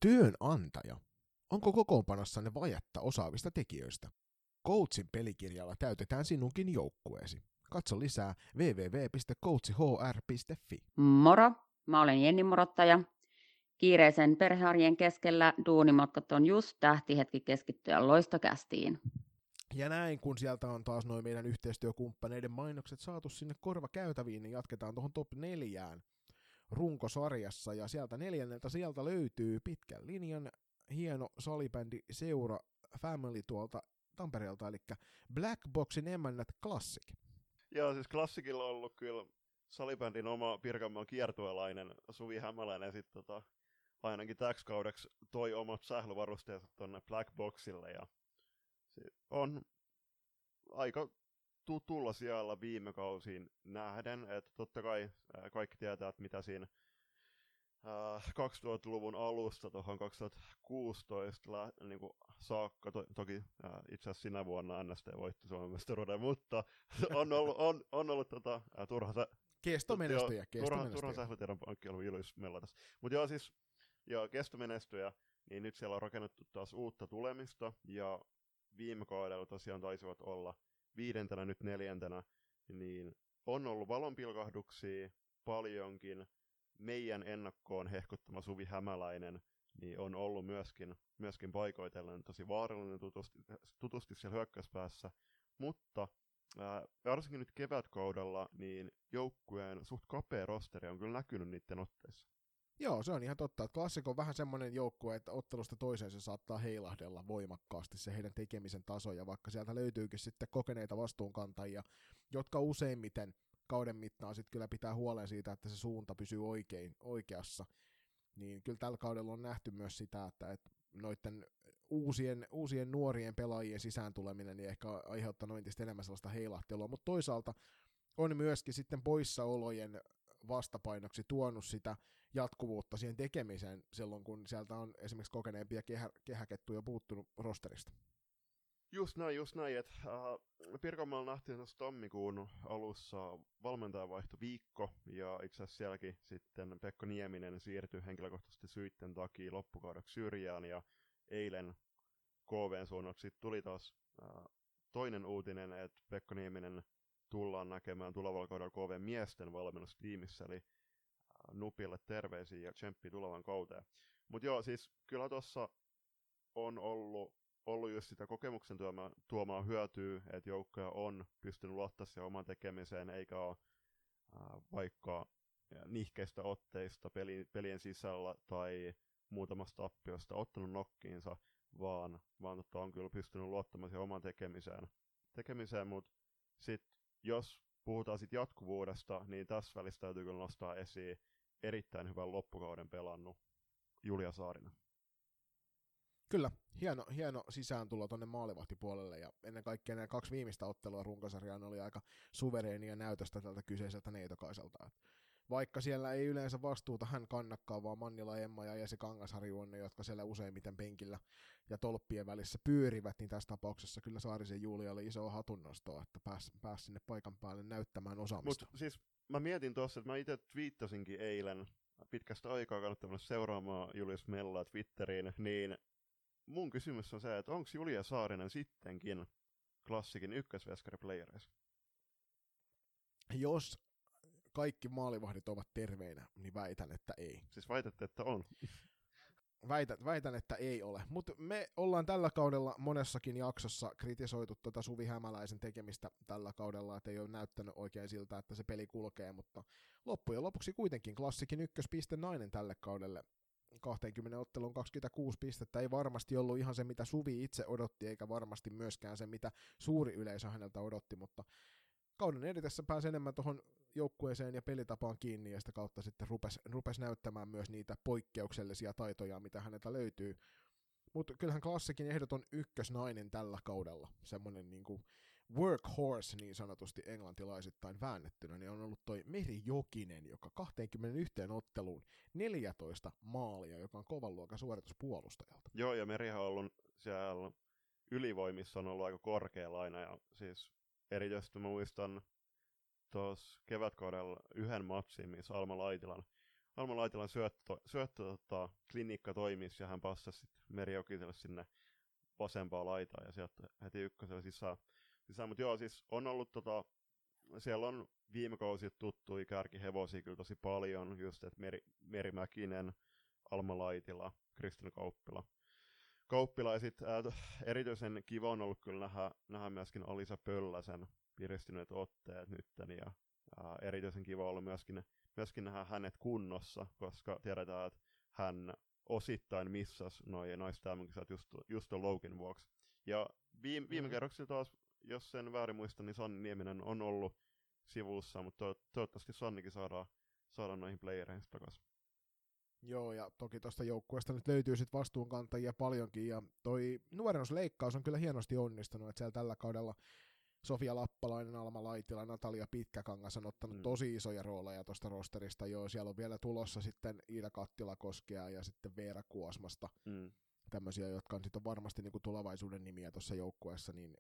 Työnantaja. Onko kokoonpanossanne vajetta osaavista tekijöistä? Coachin pelikirjalla täytetään sinunkin joukkueesi. Katso lisää www.coachhr.fi. Moro, mä olen Jenni Morottaja. Kiireisen perhearjen keskellä duunimatkat on just tähtihetki keskittyä loistokästiin. Ja näin, kun sieltä on taas noin meidän yhteistyökumppaneiden mainokset saatu sinne korvakäytäviin, niin jatketaan tuohon top neljään runkosarjassa. Ja sieltä neljänneltä sieltä löytyy pitkän linjan hieno salibändi seura Family tuolta Tampereelta, eli Black Boxin emännät Classic. Joo, siis Classicilla on ollut kyllä salibändin oma Pirkanmaan kiertuelainen Suvi Hämäläinen sitten tota, ainakin täksi kaudeksi toi omat sählyvarusteensa tuonne Black Boxille ja on aika tutulla siellä viime kausiin nähden, että totta kai kaikki tietää, että mitä siinä 2000-luvun alusta tuohon 2016 lä- niin kuin saakka, to- toki ää, itse asiassa sinä vuonna NST voitti Suomen mestaruuden, mutta on ollut, on, on ollut tota, ää, turha, se, Kestomenestyjä, Joo, Turhan, turhan kestomenestyjä. sählytiedon pankki on ollut ilois mellatas. Mutta joo, siis joo, kestomenestyjä, niin nyt siellä on rakennettu taas uutta tulemista, ja viime kaudella tosiaan taisivat olla viidentenä, nyt neljäntenä, niin on ollut valonpilkahduksia paljonkin. Meidän ennakkoon hehkuttama Suvi Hämäläinen niin on ollut myöskin, myöskin paikoitellen tosi vaarallinen tutusti, tutusti siellä hyökkäyspäässä, mutta ää, varsinkin nyt kevätkaudella niin joukkueen suht kapea rosteri on kyllä näkynyt niiden otteissa. Joo, se on ihan totta. Klassikko on vähän semmoinen joukkue, että ottelusta toiseen se saattaa heilahdella voimakkaasti se heidän tekemisen taso, ja vaikka sieltä löytyykin sitten kokeneita vastuunkantajia, jotka useimmiten kauden mittaan sitten kyllä pitää huolen siitä, että se suunta pysyy oikein, oikeassa, niin kyllä tällä kaudella on nähty myös sitä, että, että noiden uusien, uusien nuorien pelaajien sisään tuleminen niin ehkä aiheuttanut entistä enemmän sellaista heilahtelua, mutta toisaalta on myöskin sitten poissaolojen vastapainoksi tuonut sitä jatkuvuutta siihen tekemiseen silloin, kun sieltä on esimerkiksi kokeneempia kehä, kehäkettuja puuttunut rosterista. Just näin, just näin, että äh, Pirkanmaalla nähtiin tuossa tammikuun alussa valmentajavaihto viikko, ja itse asiassa sielläkin sitten Pekka Nieminen siirtyi henkilökohtaisesti syitten takia loppukaudeksi syrjään, ja eilen KVn suunnaksi tuli taas äh, toinen uutinen, että Pekka Nieminen tullaan näkemään tulevalla kaudella KVn miesten valmennustiimissä, eli äh, Nupille terveisiä ja tsemppi tulevan kauteen. Mutta joo, siis kyllä tuossa on ollut ollut just sitä kokemuksen tuomaa, tuomaa hyötyä, että joukkoja on pystynyt luottaa siihen oman tekemiseen, eikä ole vaikka nihkeistä otteista peli, pelien sisällä tai muutamasta tappiosta ottanut nokkiinsa, vaan, vaan tota, on kyllä pystynyt luottamaan siihen oman tekemiseen. tekemiseen mutta sitten jos puhutaan sit jatkuvuudesta, niin tässä välissä täytyy kyllä nostaa esiin erittäin hyvän loppukauden pelannut Julia Saarinen. Kyllä, hieno, hieno sisääntulo tuonne maalivahtipuolelle ja ennen kaikkea nämä kaksi viimeistä ottelua runkosarjaan oli aika suvereenia näytöstä tältä kyseiseltä Neitokaiselta. Vaikka siellä ei yleensä vastuuta hän kannakkaa, vaan Mannila Emma ja Jesse Kangasharju on ne, jotka siellä useimmiten penkillä ja tolppien välissä pyörivät, niin tässä tapauksessa kyllä Saarisen Julia oli iso hatunnosto, että pääsi pääs sinne paikan päälle näyttämään osaamista. Mutta siis mä mietin tuossa, että mä itse twiittasinkin eilen, pitkästä aikaa kannattaa seuraamaan Julius Mellaa Twitteriin, niin mun kysymys on se, että onko Julia Saarinen sittenkin klassikin ykkösveskari playereissa? Jos kaikki maalivahdit ovat terveinä, niin väitän, että ei. Siis väitätte, että on? Väitän, väitän että ei ole. Mutta me ollaan tällä kaudella monessakin jaksossa kritisoitu tuota Suvi Hämäläisen tekemistä tällä kaudella, että ei ole näyttänyt oikein siltä, että se peli kulkee, mutta loppujen lopuksi kuitenkin klassikin ykköspiste nainen tälle kaudelle 20 ottelun 26 pistettä ei varmasti ollut ihan se, mitä Suvi itse odotti, eikä varmasti myöskään se, mitä suuri yleisö häneltä odotti, mutta kauden edetessä pääsi enemmän tuohon joukkueeseen ja pelitapaan kiinni, ja sitä kautta sitten rupesi, rupes näyttämään myös niitä poikkeuksellisia taitoja, mitä häneltä löytyy. Mutta kyllähän klassikin ehdoton ykkösnainen tällä kaudella, semmoinen niinku workhorse niin sanotusti englantilaisittain väännettynä, niin on ollut toi Meri Jokinen, joka 21 otteluun 14 maalia, joka on kovan luokan suoritus puolustajalta. Joo, ja Merihan on ollut siellä ylivoimissa on ollut aika korkealla aina, ja siis erityisesti muistan tuossa kevätkaudella yhden matsin, missä Alma Laitilan, Alma Laitilan syöttö, syöttö tota, klinikka toimisi, ja hän passasi Meri Jokiselle sinne vasempaa laitaa, ja sieltä heti ykkösellä sisään sisään. Mutta joo, siis on ollut tota, siellä on viime kausi tuttui kärkihevosia kyllä tosi paljon, just että Meri, Meri Mäkinen, Alma Laitila, Kristin Kauppila. Kauppila ja sitten äh, erityisen kiva on ollut kyllä nähdä, nähdä myöskin Alisa Pölläsen piristyneet otteet nytten ja äh, erityisen kiva on ollut myöskin, myöskin nähdä hänet kunnossa, koska tiedetään, että hän osittain missas noin naistelmakisat just, just ton loukin vuoksi. Ja viime, viime mm-hmm. kerroksilla taas jos sen väärin muista, niin Sanni Nieminen on ollut sivussa, mutta to- toivottavasti Sannikin saadaan, saadaan noihin playereihin takaisin. Joo, ja toki tuosta joukkueesta nyt löytyy sitten vastuunkantajia paljonkin, ja toi nuorennusleikkaus on kyllä hienosti onnistunut, että siellä tällä kaudella Sofia Lappalainen, Alma Laitila, Natalia Pitkäkangas on ottanut mm. tosi isoja rooleja tuosta rosterista. Joo, siellä on vielä tulossa sitten Iida Kattila-Koskea ja sitten Veera Kuosmasta. Mm. Tämmöisiä, jotka on sitten varmasti niin kuin tulevaisuuden nimiä tuossa joukkueessa, niin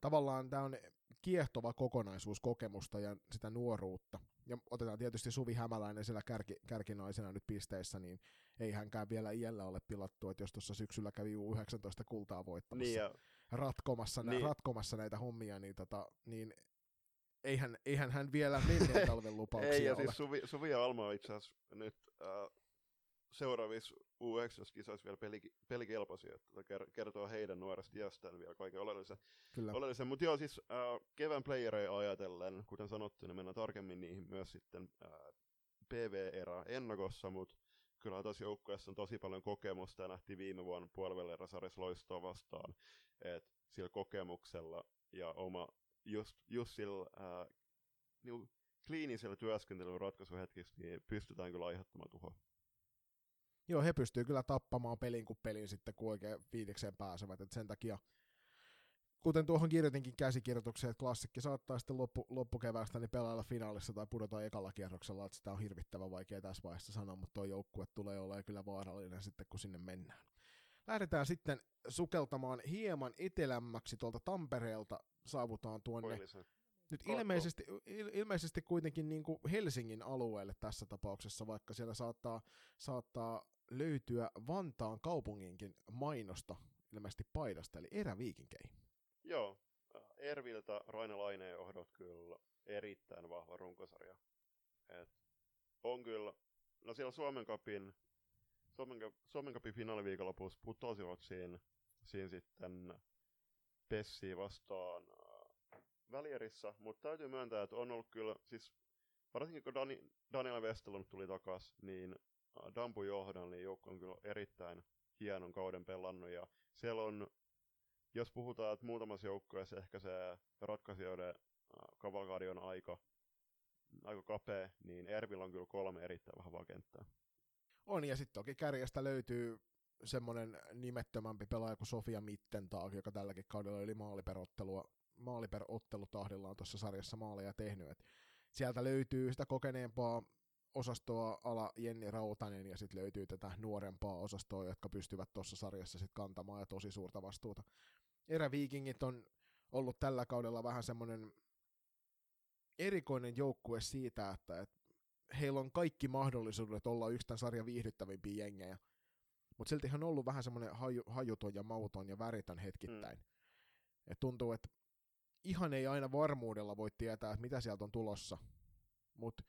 tavallaan tämä on kiehtova kokonaisuus kokemusta ja sitä nuoruutta ja otetaan tietysti Suvi Hämäläinen siellä kärki, kärkinaisena nyt pisteissä, niin ei hänkään vielä iällä ole pilattu, että jos tuossa syksyllä kävi U19 kultaa voittamassa, Niin ja ratkomassa, nä, Niin. ratkomassa näitä hommia, niin, tota, niin eihän, eihän hän vielä menneen talven lupauksia Ei, ja ole. siis Suvi, Suvi ja Alma on itse asiassa nyt äh, seuraavissa U19-kisoissa vielä peli, pelikelpoisia, että ker- kertoo heidän nuoresta iästään vielä kaiken oleellisen. Kyllä. oleellisen. Mutta joo, siis äh, kevään playereja ajatellen, kuten sanottu, niin mennään tarkemmin niihin myös sitten äh, PV-erä ennakossa, mutta kyllä tässä joukkueessa on tosi paljon kokemusta ja nähtiin viime vuonna puolivälierä-sarjassa loistoa vastaan, että sillä kokemuksella ja oma just, just sillä äh, niinku kliinisellä työskentelyllä ratkaisuhetkiksi, niin pystytään kyllä aiheuttamaan tuhoa. Joo, he pystyy kyllä tappamaan pelin kuin pelin sitten, kun oikein fiilikseen pääsevät. Et sen takia, kuten tuohon kirjoitinkin käsikirjoitukseen, että klassikki saattaa sitten loppu, loppukeväästä niin pelailla finaalissa tai pudota ekalla kierroksella, että sitä on hirvittävän vaikea tässä vaiheessa sanoa, mutta tuo joukkue tulee olemaan kyllä vaarallinen sitten, kun sinne mennään. Lähdetään sitten sukeltamaan hieman etelämmäksi tuolta Tampereelta, saavutaan tuonne nyt ilmeisesti, il, ilmeisesti kuitenkin niin kuin Helsingin alueelle tässä tapauksessa, vaikka siellä saattaa, saattaa löytyä Vantaan kaupunginkin mainosta ilmeisesti paidasta, eli eräviikinkeihin. Joo, Erviltä Raine Laineen johdot kyllä erittäin vahva runkosarja. Et on kyllä, no siellä Suomen Cupin, Suomen, Suomen Cupin finaaliviikonlopussa putosivat siinä, siinä sitten Pessiä vastaan äh, välierissä, mutta täytyy myöntää, että on ollut kyllä, siis varsinkin kun Dani, Daniela Vestelun tuli takas, niin Dampu johdon, niin joukko on kyllä erittäin hienon kauden pelannut, ja siellä on jos puhutaan, että muutamassa joukkueessa ehkä se ratkaisijoiden kavalkadi on aika, aika kapea, niin Ervillä on kyllä kolme erittäin vahvaa kenttää. On, ja sitten toki kärjestä löytyy semmoinen nimettömämpi pelaaja kuin Sofia Mittentaag, joka tälläkin kaudella oli maaliperottelua, maaliperottelutahdillaan tuossa sarjassa maaleja tehnyt. Et sieltä löytyy sitä kokeneempaa osastoa ala Jenni Rautanen ja sitten löytyy tätä nuorempaa osastoa, jotka pystyvät tuossa sarjassa sitten kantamaan ja tosi suurta vastuuta. Eräviikingit on ollut tällä kaudella vähän semmoinen erikoinen joukkue siitä, että et heillä on kaikki mahdollisuudet olla yksi tämän sarjan viihdyttävimpiä jengejä, mutta silti on ollut vähän semmoinen haju, hajuton ja mauton ja väritön hetkittäin. Mm. Et tuntuu, että ihan ei aina varmuudella voi tietää, että mitä sieltä on tulossa, mutta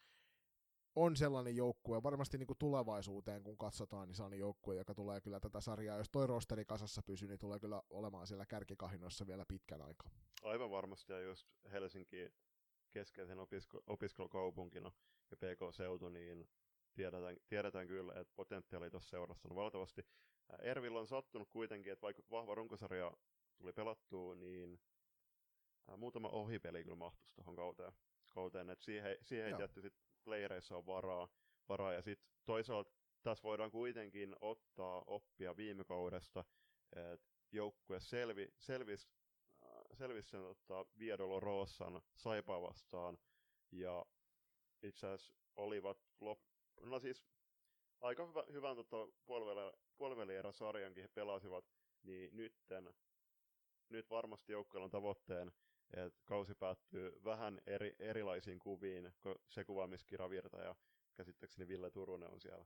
on sellainen joukkue, varmasti niin kuin tulevaisuuteen kun katsotaan, niin sellainen joukkue, joka tulee kyllä tätä sarjaa, jos toi rosteri kasassa pysyy, niin tulee kyllä olemaan siellä kärkikahinoissa vielä pitkän aikaa. Aivan varmasti, ja just Helsinki keskeisen opisko- opiskelukaupunkina ja PK-seutu, niin tiedetään, tiedetään kyllä, että potentiaali tuossa seurassa on valtavasti. Ää, Ervillä on sattunut kuitenkin, että vaikka vahva runkosarja tuli pelattua, niin ää, muutama ohipeli kyllä mahtuisi tuohon kauteen. kauteen että siihen, siihen ei Joo. Playereissa on varaa, varaa. ja sitten toisaalta tässä voidaan kuitenkin ottaa oppia viime kaudesta, että joukkue selvi, selvisi selvisi sen tota, Viedolo Roossan Saipaa vastaan, ja itse asiassa olivat lop... no siis aika hyvä, hyvän tota, puolivälierä sarjankin he pelasivat, niin nytten, nyt varmasti joukkueella on tavoitteen, että kausi päättyy vähän eri, erilaisiin kuviin, kuin se kuva, missä Kira Virta ja käsittääkseni Ville Turunen on siellä,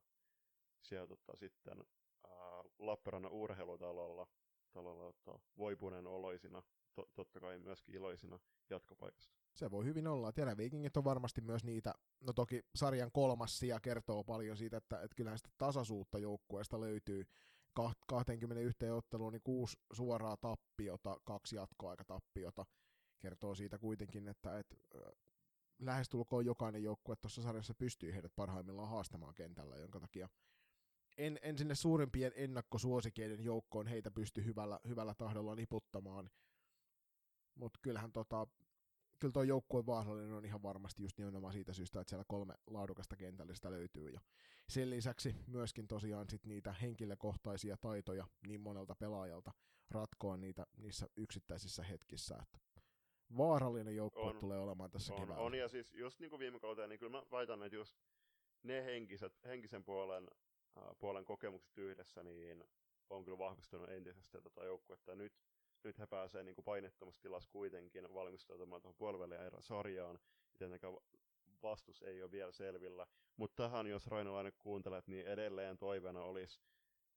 siellä tota, sitten ää, Lappeenrannan urheilutalolla talolla tota, voipuneen oloisina, to, totta kai myöskin iloisina jatkopaikasta. Se voi hyvin olla. että Viikingit on varmasti myös niitä, no toki sarjan kolmas sija kertoo paljon siitä, että, että kyllähän sitä tasaisuutta joukkueesta löytyy. Kaht- 21 otteluun niin kuusi suoraa tappiota, kaksi jatkoaikatappiota. Kertoo siitä kuitenkin, että, äh, lähestulkoon jokainen joukkue tuossa sarjassa pystyy heidät parhaimmillaan haastamaan kentällä, jonka takia en, en sinne suurimpien ennakkosuosikeiden joukkoon heitä pysty hyvällä, hyvällä tahdolla niputtamaan. Mutta kyllähän tota, kyllä tuo joukkue vaarallinen on ihan varmasti just nimenomaan siitä syystä, että siellä kolme laadukasta kentällistä löytyy. Ja sen lisäksi myöskin tosiaan sit niitä henkilökohtaisia taitoja niin monelta pelaajalta ratkoa niitä niissä yksittäisissä hetkissä. Että vaarallinen joukkue tulee olemaan tässä On, keväällä. on, ja siis just niin kuin viime kauteen, niin kyllä mä väitän, että just ne henkiset, henkisen puolen, äh, puolen kokemukset yhdessä, niin on kyllä vahvistunut entisestään tätä joukkuetta. Nyt, nyt he pääsee niin kuin painettomassa tilassa kuitenkin valmistautumaan tuohon puoliväliä sarjaan. Ja tietenkään vastus ei ole vielä selvillä. Mutta tähän, jos Rainolainen kuuntelet, niin edelleen toiveena olisi,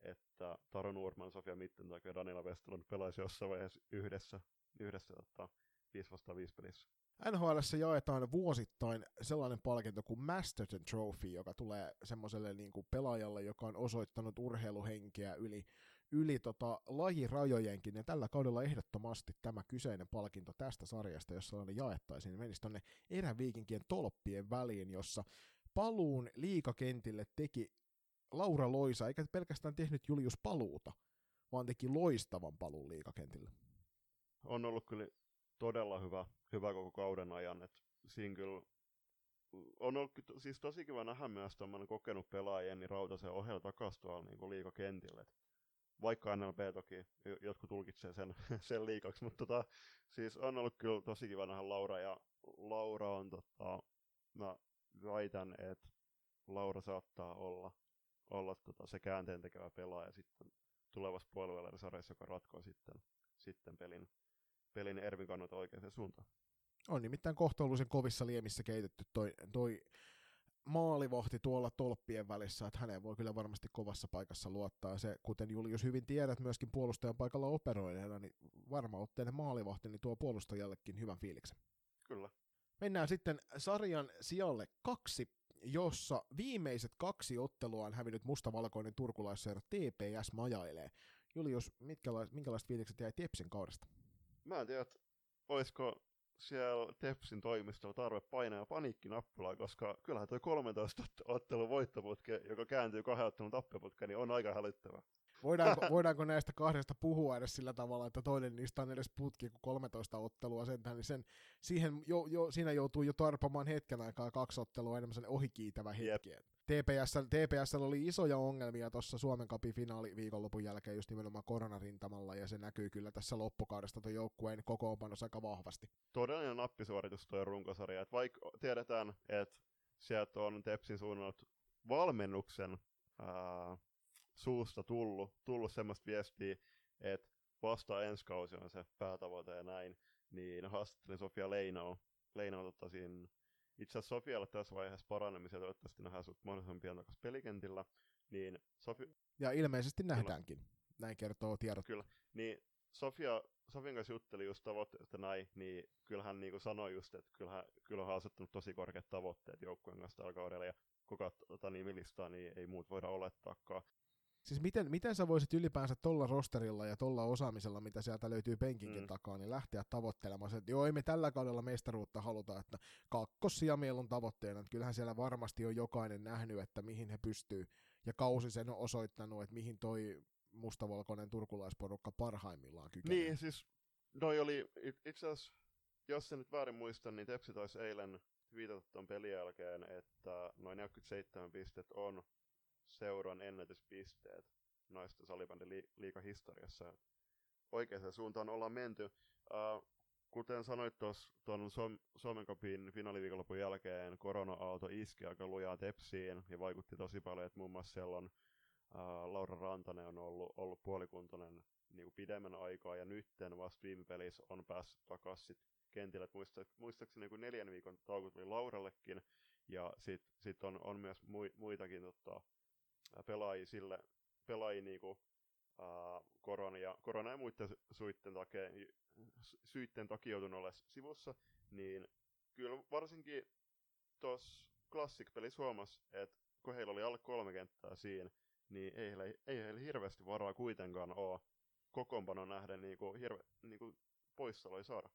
että Taro Nurman, Sofia Mittentag ja Daniela Westlund pelaisi jossain vaiheessa yhdessä, yhdessä tota, 5 vastaan 5 pelissä. NHL jaetaan vuosittain sellainen palkinto kuin Masterton Trophy, joka tulee semmoiselle niin kuin pelaajalle, joka on osoittanut urheiluhenkeä yli, yli tota lajirajojenkin. Ja tällä kaudella ehdottomasti tämä kyseinen palkinto tästä sarjasta, jos sellainen jaettaisiin, niin menisi tuonne eräviikinkien tolppien väliin, jossa paluun liikakentille teki Laura Loisa, eikä pelkästään tehnyt Julius paluuta, vaan teki loistavan paluun liikakentille. On ollut kyllä todella hyvä, hyvä koko kauden ajan. Et siinä kyllä on ollut siis tosi kiva nähdä myös tämmöinen kokenut pelaaja Jenni Rautasen ohella takaisin tuolla niin liikakentillä. Et vaikka NLP toki jotkut tulkitsee sen, sen liikaksi, mutta tota, siis on ollut kyllä tosi kiva nähdä Laura, ja Laura on, tota, mä väitän, että Laura saattaa olla, olla tota, se käänteen tekevä pelaaja sitten tulevassa puolueelle joka ratkoo sitten, sitten pelin, pelin Ervin kannalta oikeaan suuntaan. On nimittäin kohtuullisen kovissa liemissä keitetty toi, toi maalivahti tuolla tolppien välissä, että häneen voi kyllä varmasti kovassa paikassa luottaa. Se, kuten Julius hyvin tiedät myöskin puolustajan paikalla operoineena, niin varma otteinen maalivahti niin tuo puolustajallekin hyvän fiiliksen. Kyllä. Mennään sitten sarjan sijalle kaksi, jossa viimeiset kaksi ottelua on hävinnyt mustavalkoinen turkulaisseura TPS majailee. Julius, mitkä, minkälaiset fiilikset jäi Tepsin kaudesta? Mä en tiedä, että olisiko siellä Tepsin toimistolla tarve painaa paniikkinappulaa, koska kyllähän toi 13 ottelun voittoputke, joka kääntyy kahden ottelun tappioputke, niin on aika hälyttävä. Voidaanko, voidaanko näistä kahdesta puhua edes sillä tavalla, että toinen niistä on edes putki kuin 13 ottelua sentään, niin sen, siihen jo, jo, siinä joutuu jo tarpamaan hetken aikaa kaksi ottelua enemmän sen ohikiitävä hetki. Yep. TPS, TPS oli isoja ongelmia tuossa Suomen Cupin finaali viikonlopun jälkeen just nimenomaan koronarintamalla, ja se näkyy kyllä tässä loppukaudesta tuon joukkueen kokoonpanossa aika vahvasti. Todellinen nappisuoritus tuo runkosarja, että vaikka tiedetään, että sieltä on Tepsin suunnalta valmennuksen ää, suusta tullut, tullut semmoista viestiä, että vasta ensi kausi on se päätavoite ja näin, niin haastattelin Sofia Leinoa, Leinoa tota siinä itse asiassa Sofialla tässä vaiheessa paranemisia, toivottavasti nähdään sut mahdollisimman pian takaisin pelikentillä, niin Sofi... Ja ilmeisesti nähdäänkin, Kyllä. näin kertoo tiedot. Kyllä, niin Sofia, Sofian kanssa jutteli just tavoitteesta näin, niin kyllähän niin kuin sanoi just, että kyllähän, kyllähän on asettanut tosi korkeat tavoitteet joukkueen kanssa tällä kaudella, ja kuka tota nimilistaa, niin ei muut voida olettaakaan. Siis miten, miten sä voisit ylipäänsä tuolla rosterilla ja tuolla osaamisella, mitä sieltä löytyy penkinkin mm. takaa, niin lähteä tavoittelemaan se, että joo, ei me tällä kaudella mestaruutta haluta, että kakkossia meillä on tavoitteena, että kyllähän siellä varmasti on jokainen nähnyt, että mihin he pystyy, ja kausi sen on osoittanut, että mihin toi mustavalkoinen turkulaisporukka parhaimmillaan kykenee. Niin, siis noi oli itse asiassa, jos se nyt väärin muista, niin Tepsi taisi eilen viitata tuon pelin jälkeen, että noin 47 pistet on seuran ennätyspisteet naisten salibändin li- liikahistoriassa. Oikeaan suuntaan ollaan menty. Uh, kuten sanoit tuossa tuon Suomen Cupin finaaliviikonlopun jälkeen, korona-aalto iski aika lujaa tepsiin ja vaikutti tosi paljon, että muun muassa siellä on uh, Laura Rantanen on ollut, ollut puolikuntoinen niin pidemmän aikaa ja nytten vasta viime pelissä on päässyt takaisin kentille. Muista, muistaakseni niin neljän viikon tauko tuli Laurallekin ja sitten sit on, on myös muitakin tota, pelaajia sille, pelaajia niinku, uh, korona, ja, korona ja muiden syitten takia, syitten takia joutunut olla sivussa, niin kyllä varsinkin tuossa Classic-pelissä huomasi, että kun heillä oli alle kolme kenttää siinä, niin ei heillä, ei heillä hirveästi varaa kuitenkaan ole kokoonpanon nähden niinku, hirve, niinku poissaoloja saada.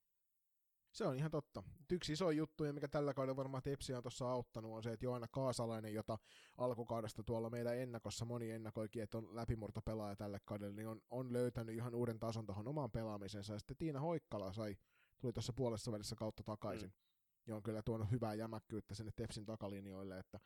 Se on ihan totta. Yksi iso juttu, ja mikä tällä kaudella varmaan Tepsiä on tuossa auttanut, on se, että Joana Kaasalainen, jota alkukaudesta tuolla meidän ennakossa moni ennakoikin, että on läpimurtopelaaja tälle kaudelle, niin on, on löytänyt ihan uuden tason tuohon omaan pelaamisensa. Ja sitten Tiina Hoikkala sai, tuli tuossa puolessa välissä kautta takaisin. Mm. Ja on kyllä tuonut hyvää jämäkkyyttä sinne Tepsin takalinjoille. Että...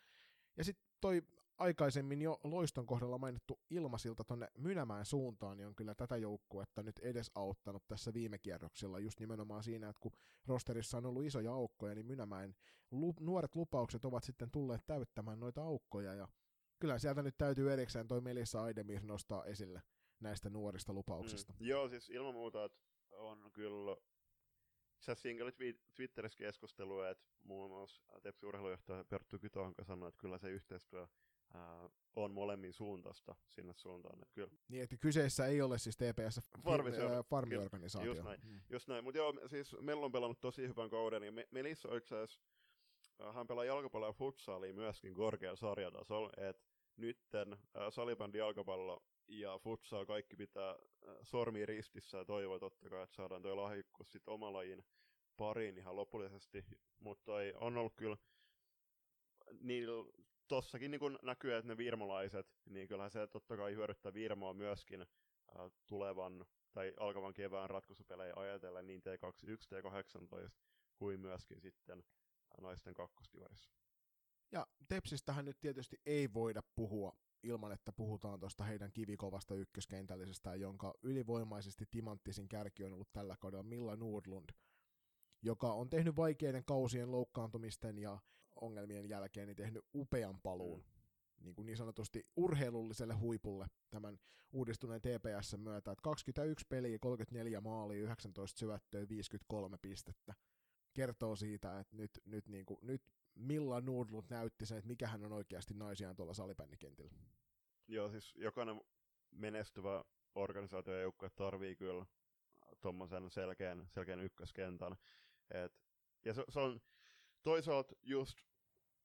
Ja sitten toi aikaisemmin jo Loiston kohdalla mainittu ilmasilta tuonne Mynämään suuntaan, niin on kyllä tätä joukkuetta nyt edes auttanut tässä viime kierroksilla, just nimenomaan siinä, että kun rosterissa on ollut isoja aukkoja, niin Mynämäen lu- nuoret lupaukset ovat sitten tulleet täyttämään noita aukkoja, ja kyllä sieltä nyt täytyy erikseen toi Melissa Aidemir nostaa esille näistä nuorista lupauksista. Mm, joo, siis ilman muuta, on kyllä se single Twitterissä keskustelua, että muun muassa Tepsi urheilujohtaja Perttu Kytohanka sanoi, että kyllä se yhteistyö ää, on molemmin suuntaista sinne suuntaan. Että kyllä. Niin, että kyseessä ei ole siis TPS farmiorganisaatio. Just näin, mm. just näin. mutta joo, siis Mello on pelannut tosi hyvän kauden, ja Melissa on itse asiassa, hän pelaa jalkapalloa ja futsalia myöskin korkealla sarjatasolla, että nytten äh, salibändi jalkapallo ja futsal kaikki pitää äh, sormi ristissä ja toivoo totta kai, että saadaan toi lahjakkuus sitten oma lajin pariin ihan lopullisesti, mutta on ollut kyllä niin tossakin niin kun näkyy, että ne virmolaiset, niin kyllähän se totta kai hyödyttää Virmoa myöskin äh, tulevan tai alkavan kevään ratkaisupelejä ajatellen niin T21, T18 kuin myöskin sitten naisten kakkostivarissa. Ja Tepsistähän nyt tietysti ei voida puhua ilman, että puhutaan tuosta heidän kivikovasta ykköskentällisestä, jonka ylivoimaisesti timanttisin kärki on ollut tällä kaudella Milla Nordlund, joka on tehnyt vaikeiden kausien loukkaantumisten ja ongelmien jälkeen niin tehnyt upean paluun mm. niin, kuin niin sanotusti urheilulliselle huipulle tämän uudistuneen TPS myötä. Että 21 peliä, 34 maalia, 19 syöttöä, 53 pistettä. Kertoo siitä, että nyt, nyt, niin kuin, nyt Milla Nordlund näytti sen, että mikä hän on oikeasti naisiaan tuolla salibändikentillä. Joo, siis jokainen menestyvä organisaatio ja joukkue tarvii kyllä tuommoisen selkeän, selkeän ykköskentän. Et, ja se, se, on toisaalta just,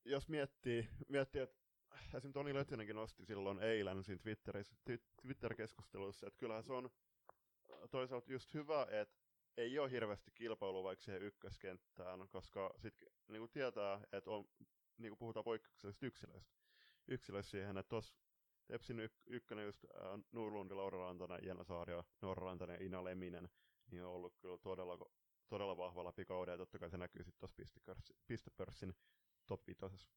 jos miettii, miettii että esimerkiksi Toni Löttinenkin nosti silloin eilen siinä Twitter-keskustelussa, että kyllähän se on toisaalta just hyvä, että ei ole hirveästi kilpailua vaikka siihen ykköskenttään, koska sitten niin kuin tietää, että on, niin kuin puhutaan poikkeuksellisista yksilöistä, yksilöistä siihen, että tuossa Tepsin y- ykkönen just äh, Nurlundi, Laura Rantanen, Jenna Saario, Norra Rantanen ja Ina Leminen, niin on ollut kyllä todella, todella vahva läpi kauden, ja totta kai se näkyy sitten tuossa pistepörssin top 5.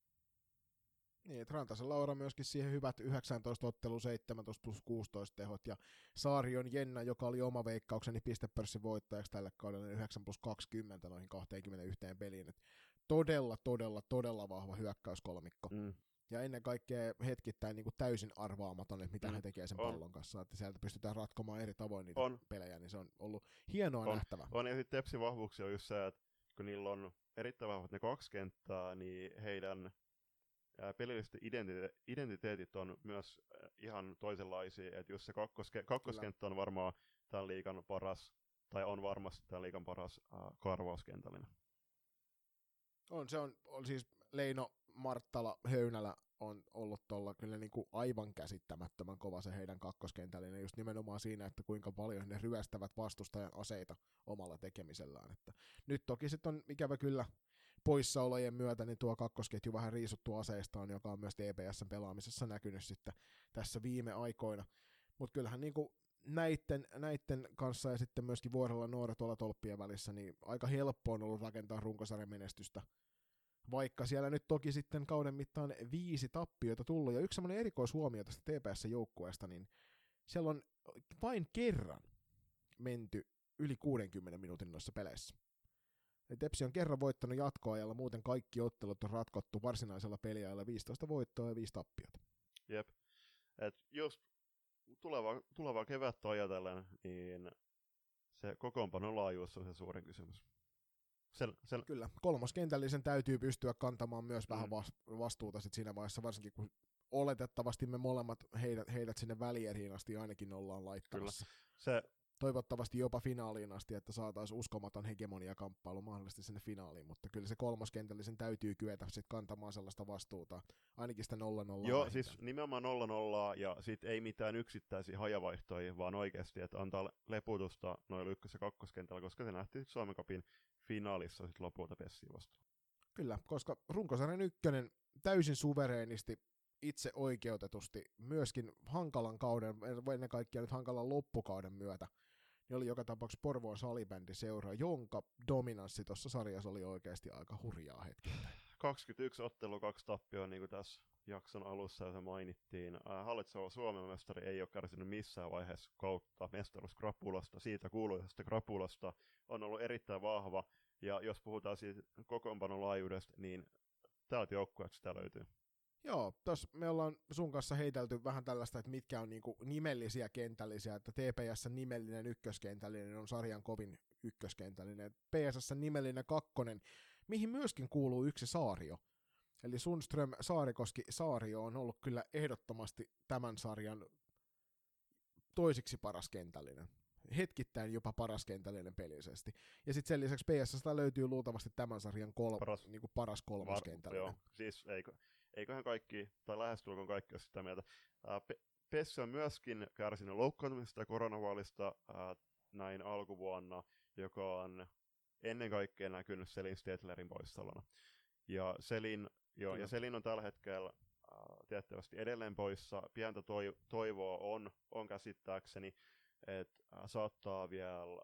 Niin, että Rantasen Laura myöskin siihen hyvät 19 ottelu 17 plus 16 tehot, ja Saarion Jenna, joka oli oma veikkaukseni pistepörssin voittajaksi tälle kaudelle, 9 niin plus 20 noihin 21 peliin. Et todella, todella, todella vahva hyökkäyskolmikko. Mm. Ja ennen kaikkea hetkittäin niin kuin täysin arvaamaton, että mitä mm. he tekee sen on. pallon kanssa. Että sieltä pystytään ratkomaan eri tavoin niitä on. pelejä, niin se on ollut hienoa on. nähtävä. On, ja sitten Tepsin vahvuuksia on just se, että kun niillä on erittäin vahvat ne kaksi kenttää, niin heidän pelilliset identite- identiteetit on myös ihan toisenlaisia, että jos se kakkoske- kakkoskenttä on varmaan tämän liikan paras, tai on varmasti tämän liikan paras äh, karvauskentällinen. On, se on, on siis Leino, Marttala, Höynälä on ollut tuolla kyllä niin kuin aivan käsittämättömän kova se heidän kakkoskentällinen, just nimenomaan siinä, että kuinka paljon ne ryöstävät vastustajan aseita omalla tekemisellään. Että nyt toki sitten on ikävä kyllä poissaolojen myötä niin tuo kakkosketju vähän riisuttu aseistaan, joka on myös TPSn pelaamisessa näkynyt sitten tässä viime aikoina. Mutta kyllähän niin kuin näitten, näitten kanssa ja sitten myöskin vuorella nuoret tuolla tolppien välissä, niin aika helppo on ollut rakentaa runkosarjan menestystä. Vaikka siellä nyt toki sitten kauden mittaan viisi tappiota tullut, ja yksi semmoinen erikoishuomio tästä TPS-joukkueesta, niin siellä on vain kerran menty yli 60 minuutin noissa peleissä. Tepsi on kerran voittanut jatkoajalla, muuten kaikki ottelut on ratkottu varsinaisella peliajalla 15 voittoa ja 5 tappiota. Jep. Et just tuleva, tulevaa kevättä ajatellen, niin se kokoonpanon laajuus on se suurin kysymys. Sel, sel... Kyllä, kolmoskentällisen täytyy pystyä kantamaan myös vähän mm. vastuuta sit siinä vaiheessa, varsinkin kun oletettavasti me molemmat heidät, heidät sinne välieriin asti ainakin ollaan laittamassa. Kyllä. Se toivottavasti jopa finaaliin asti, että saataisiin uskomaton hegemonia-kamppailu mahdollisesti sinne finaaliin, mutta kyllä se kolmoskentällisen täytyy kyetä sitten kantamaan sellaista vastuuta, ainakin sitä 0-0. Joo, vähintään. siis nimenomaan 0-0 ja sitten ei mitään yksittäisiä hajavaihtoja, vaan oikeasti, että antaa leputusta noin ykkös- ja kakkoskentällä, koska se nähtiin Suomen Cupin finaalissa sitten lopulta Pessiin vastaan. Kyllä, koska runkosarjan ykkönen täysin suvereenisti itse oikeutetusti myöskin hankalan kauden, ennen kaikkea nyt hankalan loppukauden myötä niin oli joka tapauksessa Porvoon salibändi seura, jonka dominanssi tuossa sarjassa oli oikeasti aika hurjaa hetkellä. 21 ottelu, kaksi tappioa, niin kuin tässä jakson alussa se mainittiin. Hallitseva Suomen mestari ei ole kärsinyt missään vaiheessa kautta mestaruuskrapulasta. Siitä kuuluisesta krapulasta on ollut erittäin vahva. Ja jos puhutaan siitä kokoonpanon laajuudesta, niin täältä joukkueeksi sitä löytyy. Joo, tos me ollaan sun kanssa heitelty vähän tällaista, että mitkä on niinku nimellisiä kentällisiä, että TPS nimellinen ykköskentällinen on sarjan kovin ykköskentällinen. PSS nimellinen kakkonen, mihin myöskin kuuluu yksi Saario. Eli Sundström, Saarikoski, Saario on ollut kyllä ehdottomasti tämän sarjan toisiksi paras kentällinen. Hetkittäin jopa paras kentällinen pelisesti. Ja sitten sen lisäksi PSS löytyy luultavasti tämän sarjan kol- paras, niin paras kolmoskentällinen. Joo, siis eikö, eiköhän kaikki, tai lähestulkoon kaikki ole sitä mieltä. Pessi on myöskin kärsinyt loukkaantumisesta ja koronavuolista äh, näin alkuvuonna, joka on ennen kaikkea näkynyt Selin Stetlerin poissaolona. Ja Selin, jo, ja Selin on tällä hetkellä äh, tiettävästi edelleen poissa. Pientä toi, toivoa on, on käsittääkseni, että äh, saattaa vielä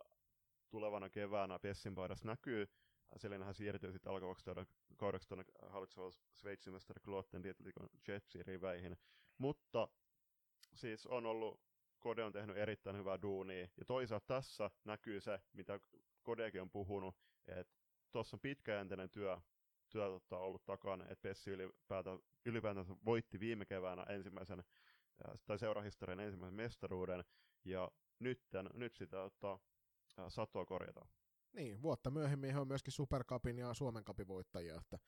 tulevana keväänä Pessin paidassa näkyy. Selinähän siirtyy sitten alkavaksi kaudeksi tuonne hallitsevalla Sveitsin mestari Klotten Dietlikon Jetsin riveihin. Mutta siis on ollut, Kode on tehnyt erittäin hyvää duunia. Ja toisaalta tässä näkyy se, mitä Kodekin on puhunut, että tuossa on pitkäjänteinen työ, työ tota, ollut takana, että Pessi ylipäätään, ylipäätään voitti viime keväänä ensimmäisen, tai seurahistorian ensimmäisen mestaruuden, ja nyt, nyt sitä tota, satoa korjataan. Niin, vuotta myöhemmin he on myöskin Supercupin ja Suomen Cupin voittajia, että,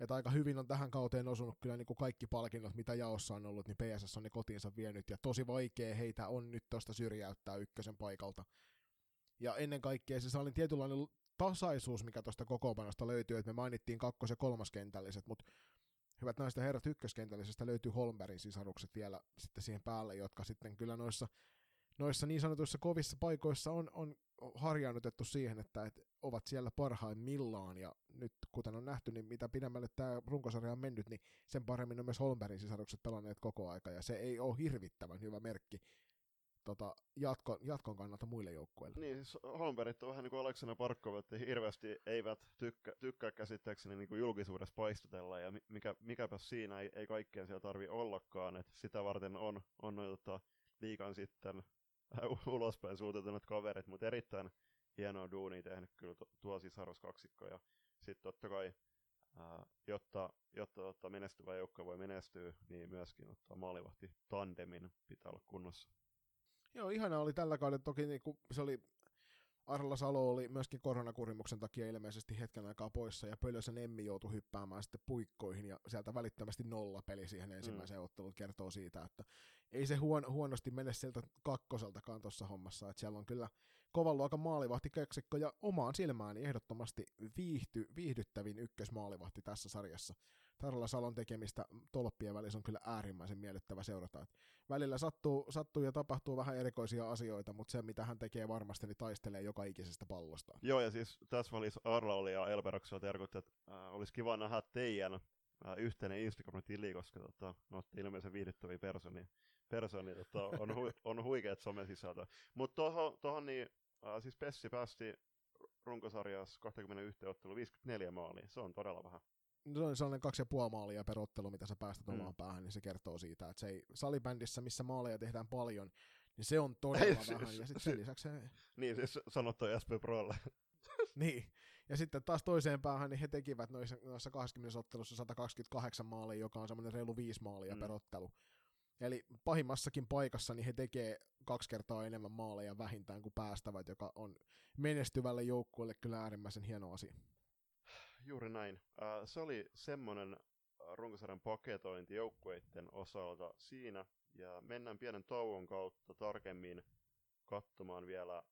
että aika hyvin on tähän kauteen osunut kyllä niin kuin kaikki palkinnot, mitä jaossa on ollut, niin PSS on ne kotiinsa vienyt, ja tosi vaikea heitä on nyt tuosta syrjäyttää ykkösen paikalta. Ja ennen kaikkea se oli tietynlainen tasaisuus, mikä tuosta kokoopanosta löytyy, että me mainittiin kakkos- ja kolmaskentälliset, mutta hyvät naiset ja herrat, ykköskentällisestä löytyy Holmbergin sisarukset vielä sitten siihen päälle, jotka sitten kyllä noissa noissa niin sanotuissa kovissa paikoissa on, on harjaannutettu siihen, että et ovat siellä parhaimmillaan, ja nyt kuten on nähty, niin mitä pidemmälle tämä runkosarja on mennyt, niin sen paremmin on myös Holmbergin sisarukset pelanneet koko aika, ja se ei ole hirvittävän hyvä merkki tota, jatko, jatkon kannalta muille joukkueille. Niin, siis Holmbergit on vähän niin kuin Aleksana Parkkova, että hirveästi eivät tykkä, tykkää käsittääkseni niin kuin julkisuudessa paistutella, ja mikä, mikäpä siinä ei, ei kaikkea siellä tarvi ollakaan, että sitä varten on, on noita liikan sitten ulospäin suutetunut kaverit, mutta erittäin hienoa duunia tehnyt kyllä tuo sisarus kaksikko. Ja sitten totta kai, ää, jotta, jotta, jotta menestyvä joukko voi menestyä, niin myöskin ottaa maalivahti tandemin pitää olla kunnossa. Joo, ihana oli tällä kaudella. Toki niin kuin, se oli Arla Salo oli myöskin koronakurimuksen takia ilmeisesti hetken aikaa poissa, ja Pölösen Emmi joutui hyppäämään sitten puikkoihin, ja sieltä välittömästi nolla peli siihen ensimmäiseen mm. otteluun kertoo siitä, että ei se huon, huonosti mene sieltä kakkoseltakaan tuossa hommassa, että siellä on kyllä kovan luokan maalivahti keksikko, ja omaan silmääni ehdottomasti viihty, viihdyttävin ykkösmaalivahti tässä sarjassa. Tarla Salon tekemistä tolppien välissä on kyllä äärimmäisen miellyttävä seurata. Et välillä sattuu, sattuu ja tapahtuu vähän erikoisia asioita, mutta se mitä hän tekee varmasti, niin taistelee joka ikisestä pallosta. Joo, ja siis tässä välissä Arla oli ja Elberoksella terkut, että äh, olisi kiva nähdä teidän äh, yhteinen Instagram-tili, koska tota, no, ilmeisen viihdyttäviä persoonia. Personi, tota, on, hu, on huikeat somesisältö. Mutta tuohon, tohon, niin, äh, siis Pessi päästi runkosarjassa 21 ottelu 54 maalia. Se on todella vähän se on sellainen kaksi ja puoli maalia per ottelu, mitä sä päästät mm. omaan päähän, niin se kertoo siitä, että se ei, salibändissä, missä maaleja tehdään paljon, niin se on todella ei, vähän, siis, ja sitten sen lisäksi se... Niin, siis sanottu SP Prolle. niin, ja sitten taas toiseen päähän, niin he tekivät noissa, noissa 20 ottelussa 128 maalia, joka on semmoinen reilu 5 maalia mm. per ottelu. Eli pahimmassakin paikassa niin he tekee kaksi kertaa enemmän maaleja vähintään kuin päästävät, joka on menestyvälle joukkueelle kyllä äärimmäisen hieno asia. Juuri näin. Uh, se oli semmoinen runkosarjan paketointi joukkueiden osalta siinä, ja mennään pienen tauon kautta tarkemmin katsomaan vielä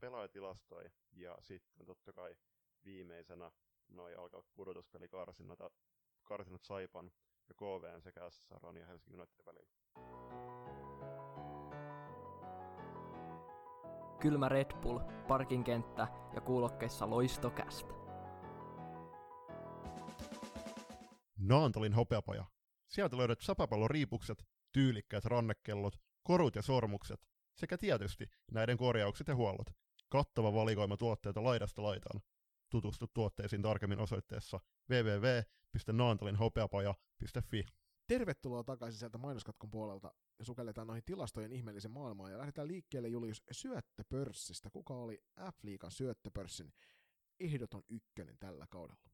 pelaajatilastoja, ja sitten totta kai viimeisenä noi alkavat pudotuspelikarsinnat karsinat Saipan ja KVN sekä SSR ja Helsingin Unitedin välillä. Kylmä Red Bull, parkinkenttä ja kuulokkeissa loistokästä. Naantolin hopeapaja. Sieltä löydät säpäpallon riipukset, tyylikkäät rannekellot, korut ja sormukset sekä tietysti näiden korjaukset ja huollot. Kattava valikoima tuotteita laidasta laitaan. Tutustu tuotteisiin tarkemmin osoitteessa www.naantolinhopeapaja.fi. Tervetuloa takaisin sieltä mainoskatkon puolelta ja sukelletaan noihin tilastojen ihmeellisen maailmaan ja lähdetään liikkeelle Julius syöttöpörssistä. Kuka oli F-liikan syöttöpörssin ehdoton ykkönen tällä kaudella?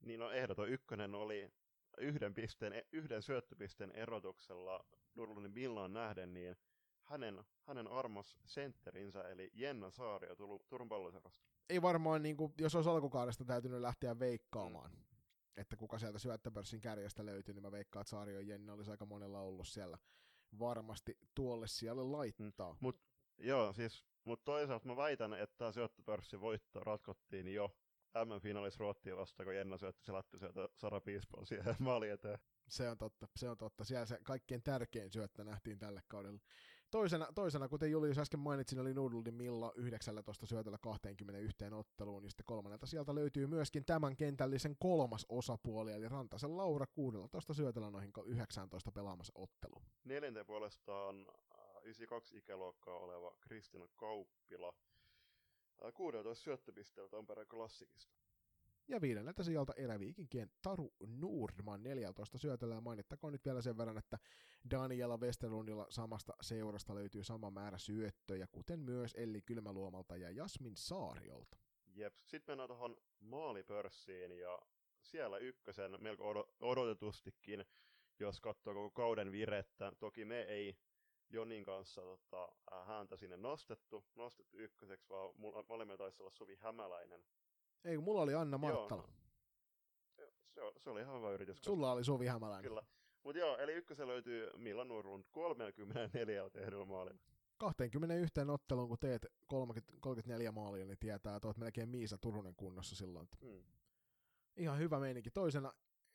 Niin no ehdoton ykkönen oli yhden, pisteen, yhden syöttöpisteen erotuksella Nurlundin Millaan nähden, niin hänen, hänen armos sentterinsä, eli Jenna Saario Turun palloseurasta. Ei varmaan, niin kuin, jos olisi alkukaudesta täytynyt lähteä veikkaamaan, mm. että kuka sieltä syöttöpörssin kärjestä löytyy, niin mä veikkaan, että Saario ja Jenna olisi aika monella ollut siellä varmasti tuolle siellä laittaa. Mm. Mut, joo, siis, mutta toisaalta mä väitän, että tämä syöttöpörssin voitto ratkottiin jo M-finaalissa Ruottia vastaan, kun Jenna syötti se lattu sieltä Sara Piispoon siihen maali eteen. Se on totta, se on totta. Siellä se kaikkein tärkein syöttö nähtiin tälle kaudella. Toisena, toisena kuten Julius äsken mainitsin, oli Noodledin Milla 19 syötöllä 21 otteluun, niin sitten kolmannelta sieltä löytyy myöskin tämän kentällisen kolmas osapuoli, eli Rantasen Laura 16 syötöllä noihin 19 pelaamassa ottelu. Neljänteen puolestaan 92 äh, ikäluokkaa oleva Kristina Kauppila, 16 syöttöpisteellä Tampereen klassikista. Ja viidenneltä sieltä eräviikinkien Taru Nordman 14 syötöllä. Ja mainittakoon nyt vielä sen verran, että Daniela Westerlundilla samasta seurasta löytyy sama määrä syöttöjä, kuten myös Elli Kylmäluomalta ja Jasmin Saariolta. Jep, sitten mennään tuohon maalipörssiin ja siellä ykkösen melko odotetustikin, jos katsoo koko kauden virettä. Toki me ei Jonin kanssa tota, häntä sinne nostettu, nostettu ykköseksi, vaan molemmilla taisi olla Suvi Hämäläinen ei, kun mulla oli Anna Marttala. Joo. Se, se oli ihan hyvä yritys. Sulla oli Suvi Hämäläinen. Kyllä. Mutta joo, eli ykkösen löytyy Milan Nurlund 34 tehdyllä maalilla. 21 otteluun, kun teet 30, 34 maalia, niin tietää, että olet melkein Miisa Turunen kunnossa silloin. Hmm. Ihan hyvä meininki. Toisena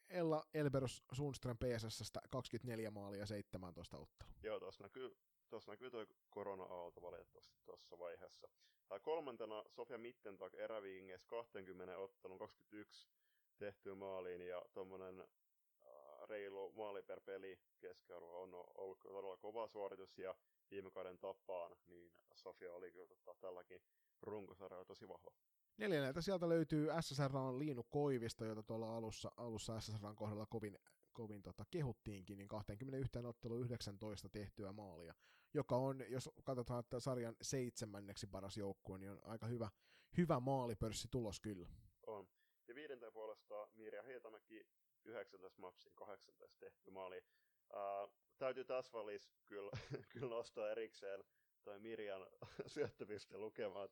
Ella Elberus Sundström PSSstä 24 maalia 17 ottelua. Joo, tuossa näkyy, tuossa näkyy tuo korona-aalto valitettavasti tuossa vaiheessa. Tää kolmantena Sofia Mittentag eräviinges 20 ottelun 21 tehtyä maaliin ja tuommoinen äh, reilu maali per peli keskiarvo on ollut todella kova suoritus ja viime kauden tapaan, niin Sofia oli kyllä tota, tälläkin runkosarjalla tosi vahva. Neljänneltä sieltä löytyy SSR on Liinu Koivisto, jota tuolla alussa, alussa SSR kohdalla kovin, kovin tota, kehuttiinkin, niin 21 ottelu 19 tehtyä maalia, joka on, jos katsotaan, että sarjan seitsemänneksi paras joukkue, niin on aika hyvä, hyvä maalipörssi tulos kyllä. On. Ja viidenteen puolesta Mirja Hietamäki 19 matsin 18 tehty maali. Uh, täytyy tässä välissä kyllä, kyllä nostaa erikseen toi Mirjan syöttöpiste lukemaan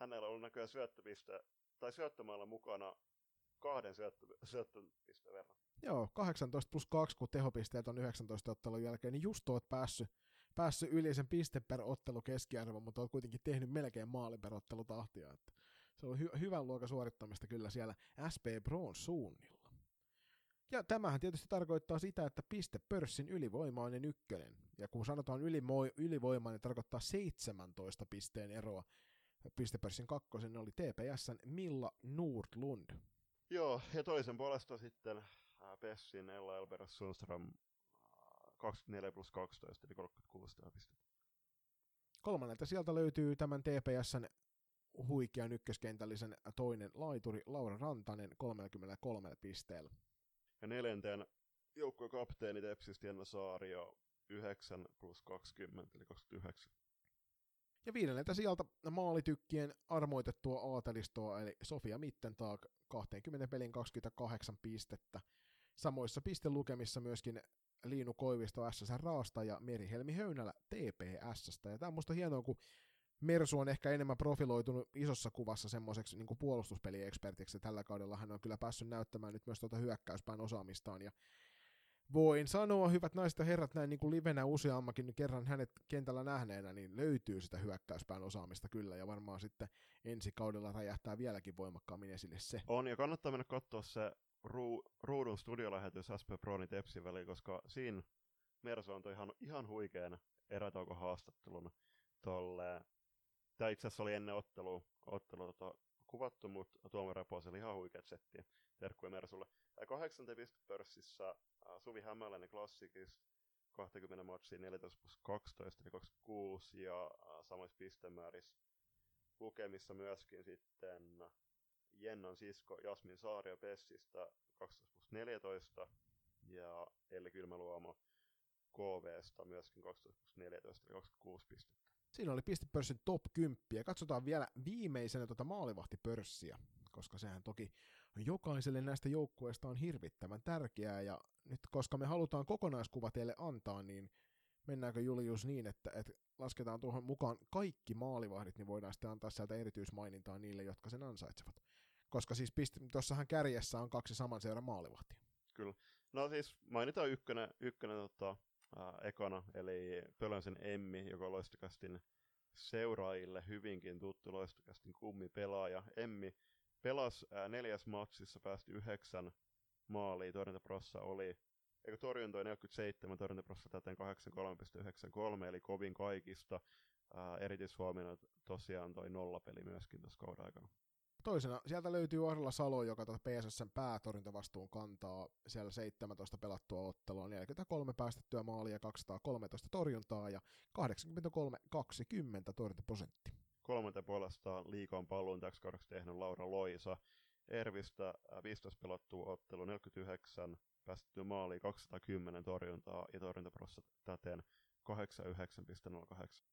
hänellä on ollut näköjään syöttöpiste, tai syöttömällä mukana kahden syöttö, syöttöpisteen verran. Joo, 18 plus 2, kun tehopisteet on 19 ottelun jälkeen, niin just oot päässyt, päässyt yli sen piste per ottelu keskiarvo, mutta oot kuitenkin tehnyt melkein maali per ottelu tahtia. Että se on hy- hyvän luokan suorittamista kyllä siellä SP Broon suunnilla. Ja tämähän tietysti tarkoittaa sitä, että piste pörssin ylivoimainen ykkönen. Ja kun sanotaan ylivoimainen, niin tarkoittaa 17 pisteen eroa pistepörssin kakkosen oli TPSn Milla Nordlund. Joo, ja toisen puolesta sitten Pessin Ella Elberas Sundström 24 plus 12, eli 36 pistettä. Kolmannelta sieltä löytyy tämän TPSn huikean ykköskentällisen toinen laituri Laura Rantanen 33 pisteellä. Ja neljänteen joukkueen kapteeni Tepsistä Jenna Saario 9 plus 20, eli 29. Ja viidenneltä sieltä maalitykkien armoitettua aatelistoa, eli Sofia Mittentag 20 pelin 28 pistettä. Samoissa pistelukemissa myöskin Liinu Koivisto SSR Raasta ja Merihelmi Höynälä TPSstä. Ja tämä on musta hienoa, kun Mersu on ehkä enemmän profiloitunut isossa kuvassa semmoiseksi niin puolustuspeliekspertiksi. Tällä kaudella hän on kyllä päässyt näyttämään nyt myös tuota hyökkäyspään osaamistaan. Ja voin sanoa, hyvät naiset ja herrat, näin niin kuin livenä useammakin kerran hänet kentällä nähneenä, niin löytyy sitä hyökkäyspään osaamista kyllä, ja varmaan sitten ensi kaudella räjähtää vieläkin voimakkaammin esille se. On, ja kannattaa mennä katsoa se ru- ruudun studiolähetys SP Pronin Tepsin väliin, koska siinä Merso antoi ihan, ihan huikean erätaukohaastattelun tolle. Tämä itse asiassa oli ennen ottelu, ottelu tota, kuvattu, mutta Tuomo Repos oli ihan huikeat settiä. Terkkuja Mersulle. 8 pörssissä Suvi Hämäläinen klassikista 20 matsia 14 plus 12 eli 26 ja samoissa pistemäärissä lukemissa myöskin sitten Jennan sisko Jasmin Saario Pessistä 12 plus 14 ja Elli Kylmäluomo KVsta myöskin 12 plus 14 eli 26 pistettä. Siinä oli pistepörssin top 10 ja katsotaan vielä viimeisenä tuota maalivahtipörssiä koska sehän toki jokaiselle näistä joukkueista on hirvittävän tärkeää, ja nyt koska me halutaan kokonaiskuva teille antaa, niin mennäänkö Julius niin, että, että lasketaan tuohon mukaan kaikki maalivahdit, niin voidaan sitten antaa sieltä erityismainintaa niille, jotka sen ansaitsevat. Koska siis tuossahan kärjessä on kaksi saman seuran maalivahtia. Kyllä. No siis mainitaan ykkönen, ykkönen tota, ää, ekana, eli Pölönsen Emmi, joka Loistokastin seuraajille hyvinkin tuttu Loistokastin kummipelaaja. Emmi pelasi ää, neljäs matsissa, päästi yhdeksän maalia, torjuntaprossa oli eikö torjuntoja 47, torjuntaprossa täten 83,93, eli kovin kaikista. Ää, erityishuomiona tosiaan toi nollapeli myöskin tuossa kauden aikana. Toisena sieltä löytyy Arla Salo, joka tuota PSSn päätorjuntavastuun kantaa siellä 17 pelattua ottelua, 43 päästettyä maalia, 213 torjuntaa ja 83-20 torjuntaprosentti. Kolmanta puolestaan liikaan paluun täksi kaudeksi tehnyt Laura Loisa. Ervistä 15 pelattua ottelu 49, päästettyä maaliin 210 torjuntaa ja torjuntaprossa täten 89,08.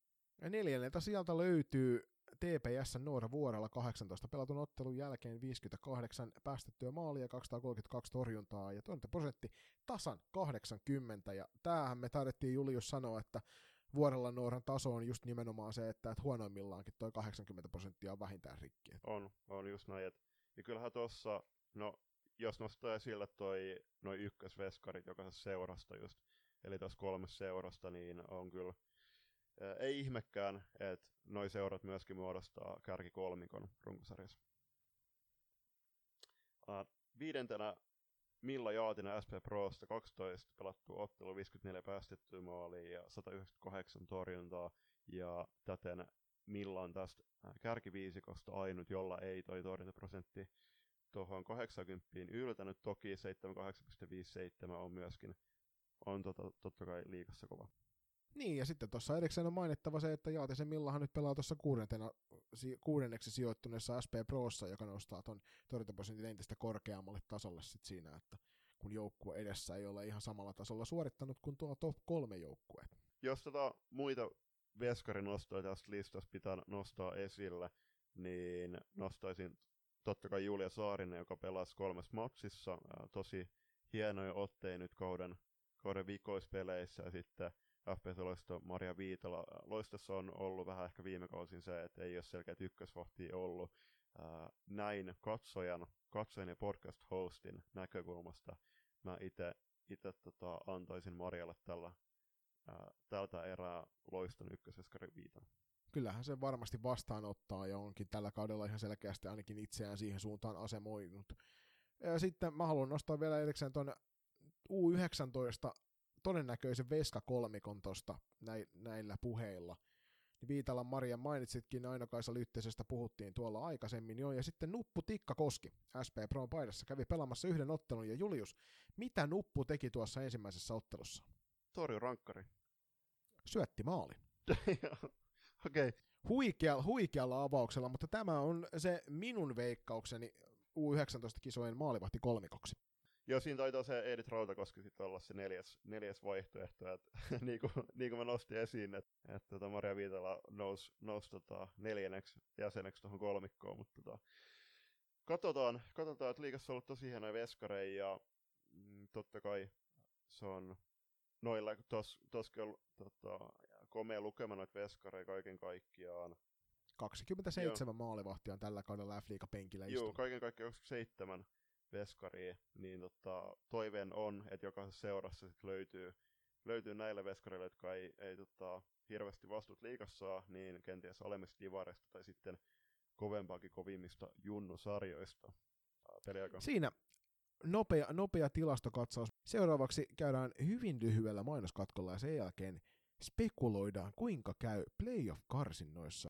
Ja neljänneltä sieltä löytyy TPS Noora Vuorella 18 pelatun ottelun jälkeen 58 päästettyä maalia, 232 torjuntaa ja prosentti tasan 80. Ja tämähän me taidettiin Julius sanoa, että Vuorella Nooran taso on just nimenomaan se, että, että huonoimmillaankin toi 80 prosenttia on vähintään rikki. On, on just näin. Et, ja kyllähän tuossa, no jos nostaa esille toi noin ykkösveskarit jokaisesta seurasta just, eli tuossa kolmessa seurasta, niin on kyllä ei ihmekään, että noi seurat myöskin muodostaa kärkikolmikon runkosarjassa. Viidentenä Milla Jaatinen SP Prosta 12 pelattu ottelu, 54 päästettyä maalia ja 198 torjuntaa. Ja täten Milla on tästä kärkiviisikosta ainut, jolla ei toi torjuntaprosentti tuohon 80 yltänyt. Toki 78,57 on myöskin on tota, totta kai liikassa kova. Niin, ja sitten tuossa erikseen on mainittava se, että Jaatisen Millahan nyt pelaa tuossa kuudenneksi sijoittuneessa SP Prossa, joka nostaa tuon torjuntaprosentin entistä korkeammalle tasolle sit siinä, että kun joukkue edessä ei ole ihan samalla tasolla suorittanut kuin tuo top kolme joukkue. Jos tota muita veskarinostoja tästä listasta pitää nostaa esille, niin nostaisin totta kai Julia Saarinen, joka pelasi kolmessa matsissa, tosi hienoja otteja nyt kauden, kauden vikoispeleissä, ja sitten FPS-loisto Maria Viitala. Loistossa on ollut vähän ehkä viime kausin se, että ei ole selkeät ykkösvahtia ollut. Ää, näin katsojan, katsojan ja podcast-hostin näkökulmasta mä itse tota, antaisin Marialle tällä, ää, tältä erää loiston ykkösveskarin viitan. Kyllähän se varmasti vastaanottaa ja onkin tällä kaudella ihan selkeästi ainakin itseään siihen suuntaan asemoinut. Ja sitten mä haluan nostaa vielä erikseen tuon U19 todennäköisen veskakolmikon tuosta näillä puheilla. Niin Viitala Maria mainitsitkin, Aino-Kaisa Lyttesestä puhuttiin tuolla aikaisemmin jo, ja sitten Nuppu Tikka Koski SP Pro paidassa kävi pelaamassa yhden ottelun, ja Julius, mitä Nuppu teki tuossa ensimmäisessä ottelussa? Torju rankkari. Syötti maali. Okei. Okay. Huikealla, huikealla avauksella, mutta tämä on se minun veikkaukseni U19-kisojen maalivahti kolmikoksi. Joo, siinä taitaa se Edith Rautakoski sitten olla se neljäs, neljäs vaihtoehto, että niin kuin, niin kuin mä nostin esiin, että, että tota Maria Viitala nousi, nousi tota neljänneksi jäseneksi tuohon kolmikkoon, mutta tota, katsotaan, katsotaan, että liikassa on ollut tosi hienoja veskareja ja mm, totta kai se on noilla, tos, toskin on tota, komea lukema noita veskareja kaiken kaikkiaan. 27 Joo. maalivahtia on tällä kaudella F-liiga penkillä Joo, kaiken kaikkiaan 27 veskaria, niin tota, toiveen on, että jokaisessa seurassa sit löytyy, löytyy näille veskareille, jotka ei, ei tota, hirveästi vastuut liikassa niin kenties alemmista divarista tai sitten kovempaakin kovimmista junnusarjoista. Peliaika. Siinä nopea, nopea tilastokatsaus. Seuraavaksi käydään hyvin lyhyellä mainoskatkolla ja sen jälkeen spekuloidaan, kuinka käy playoff-karsinnoissa.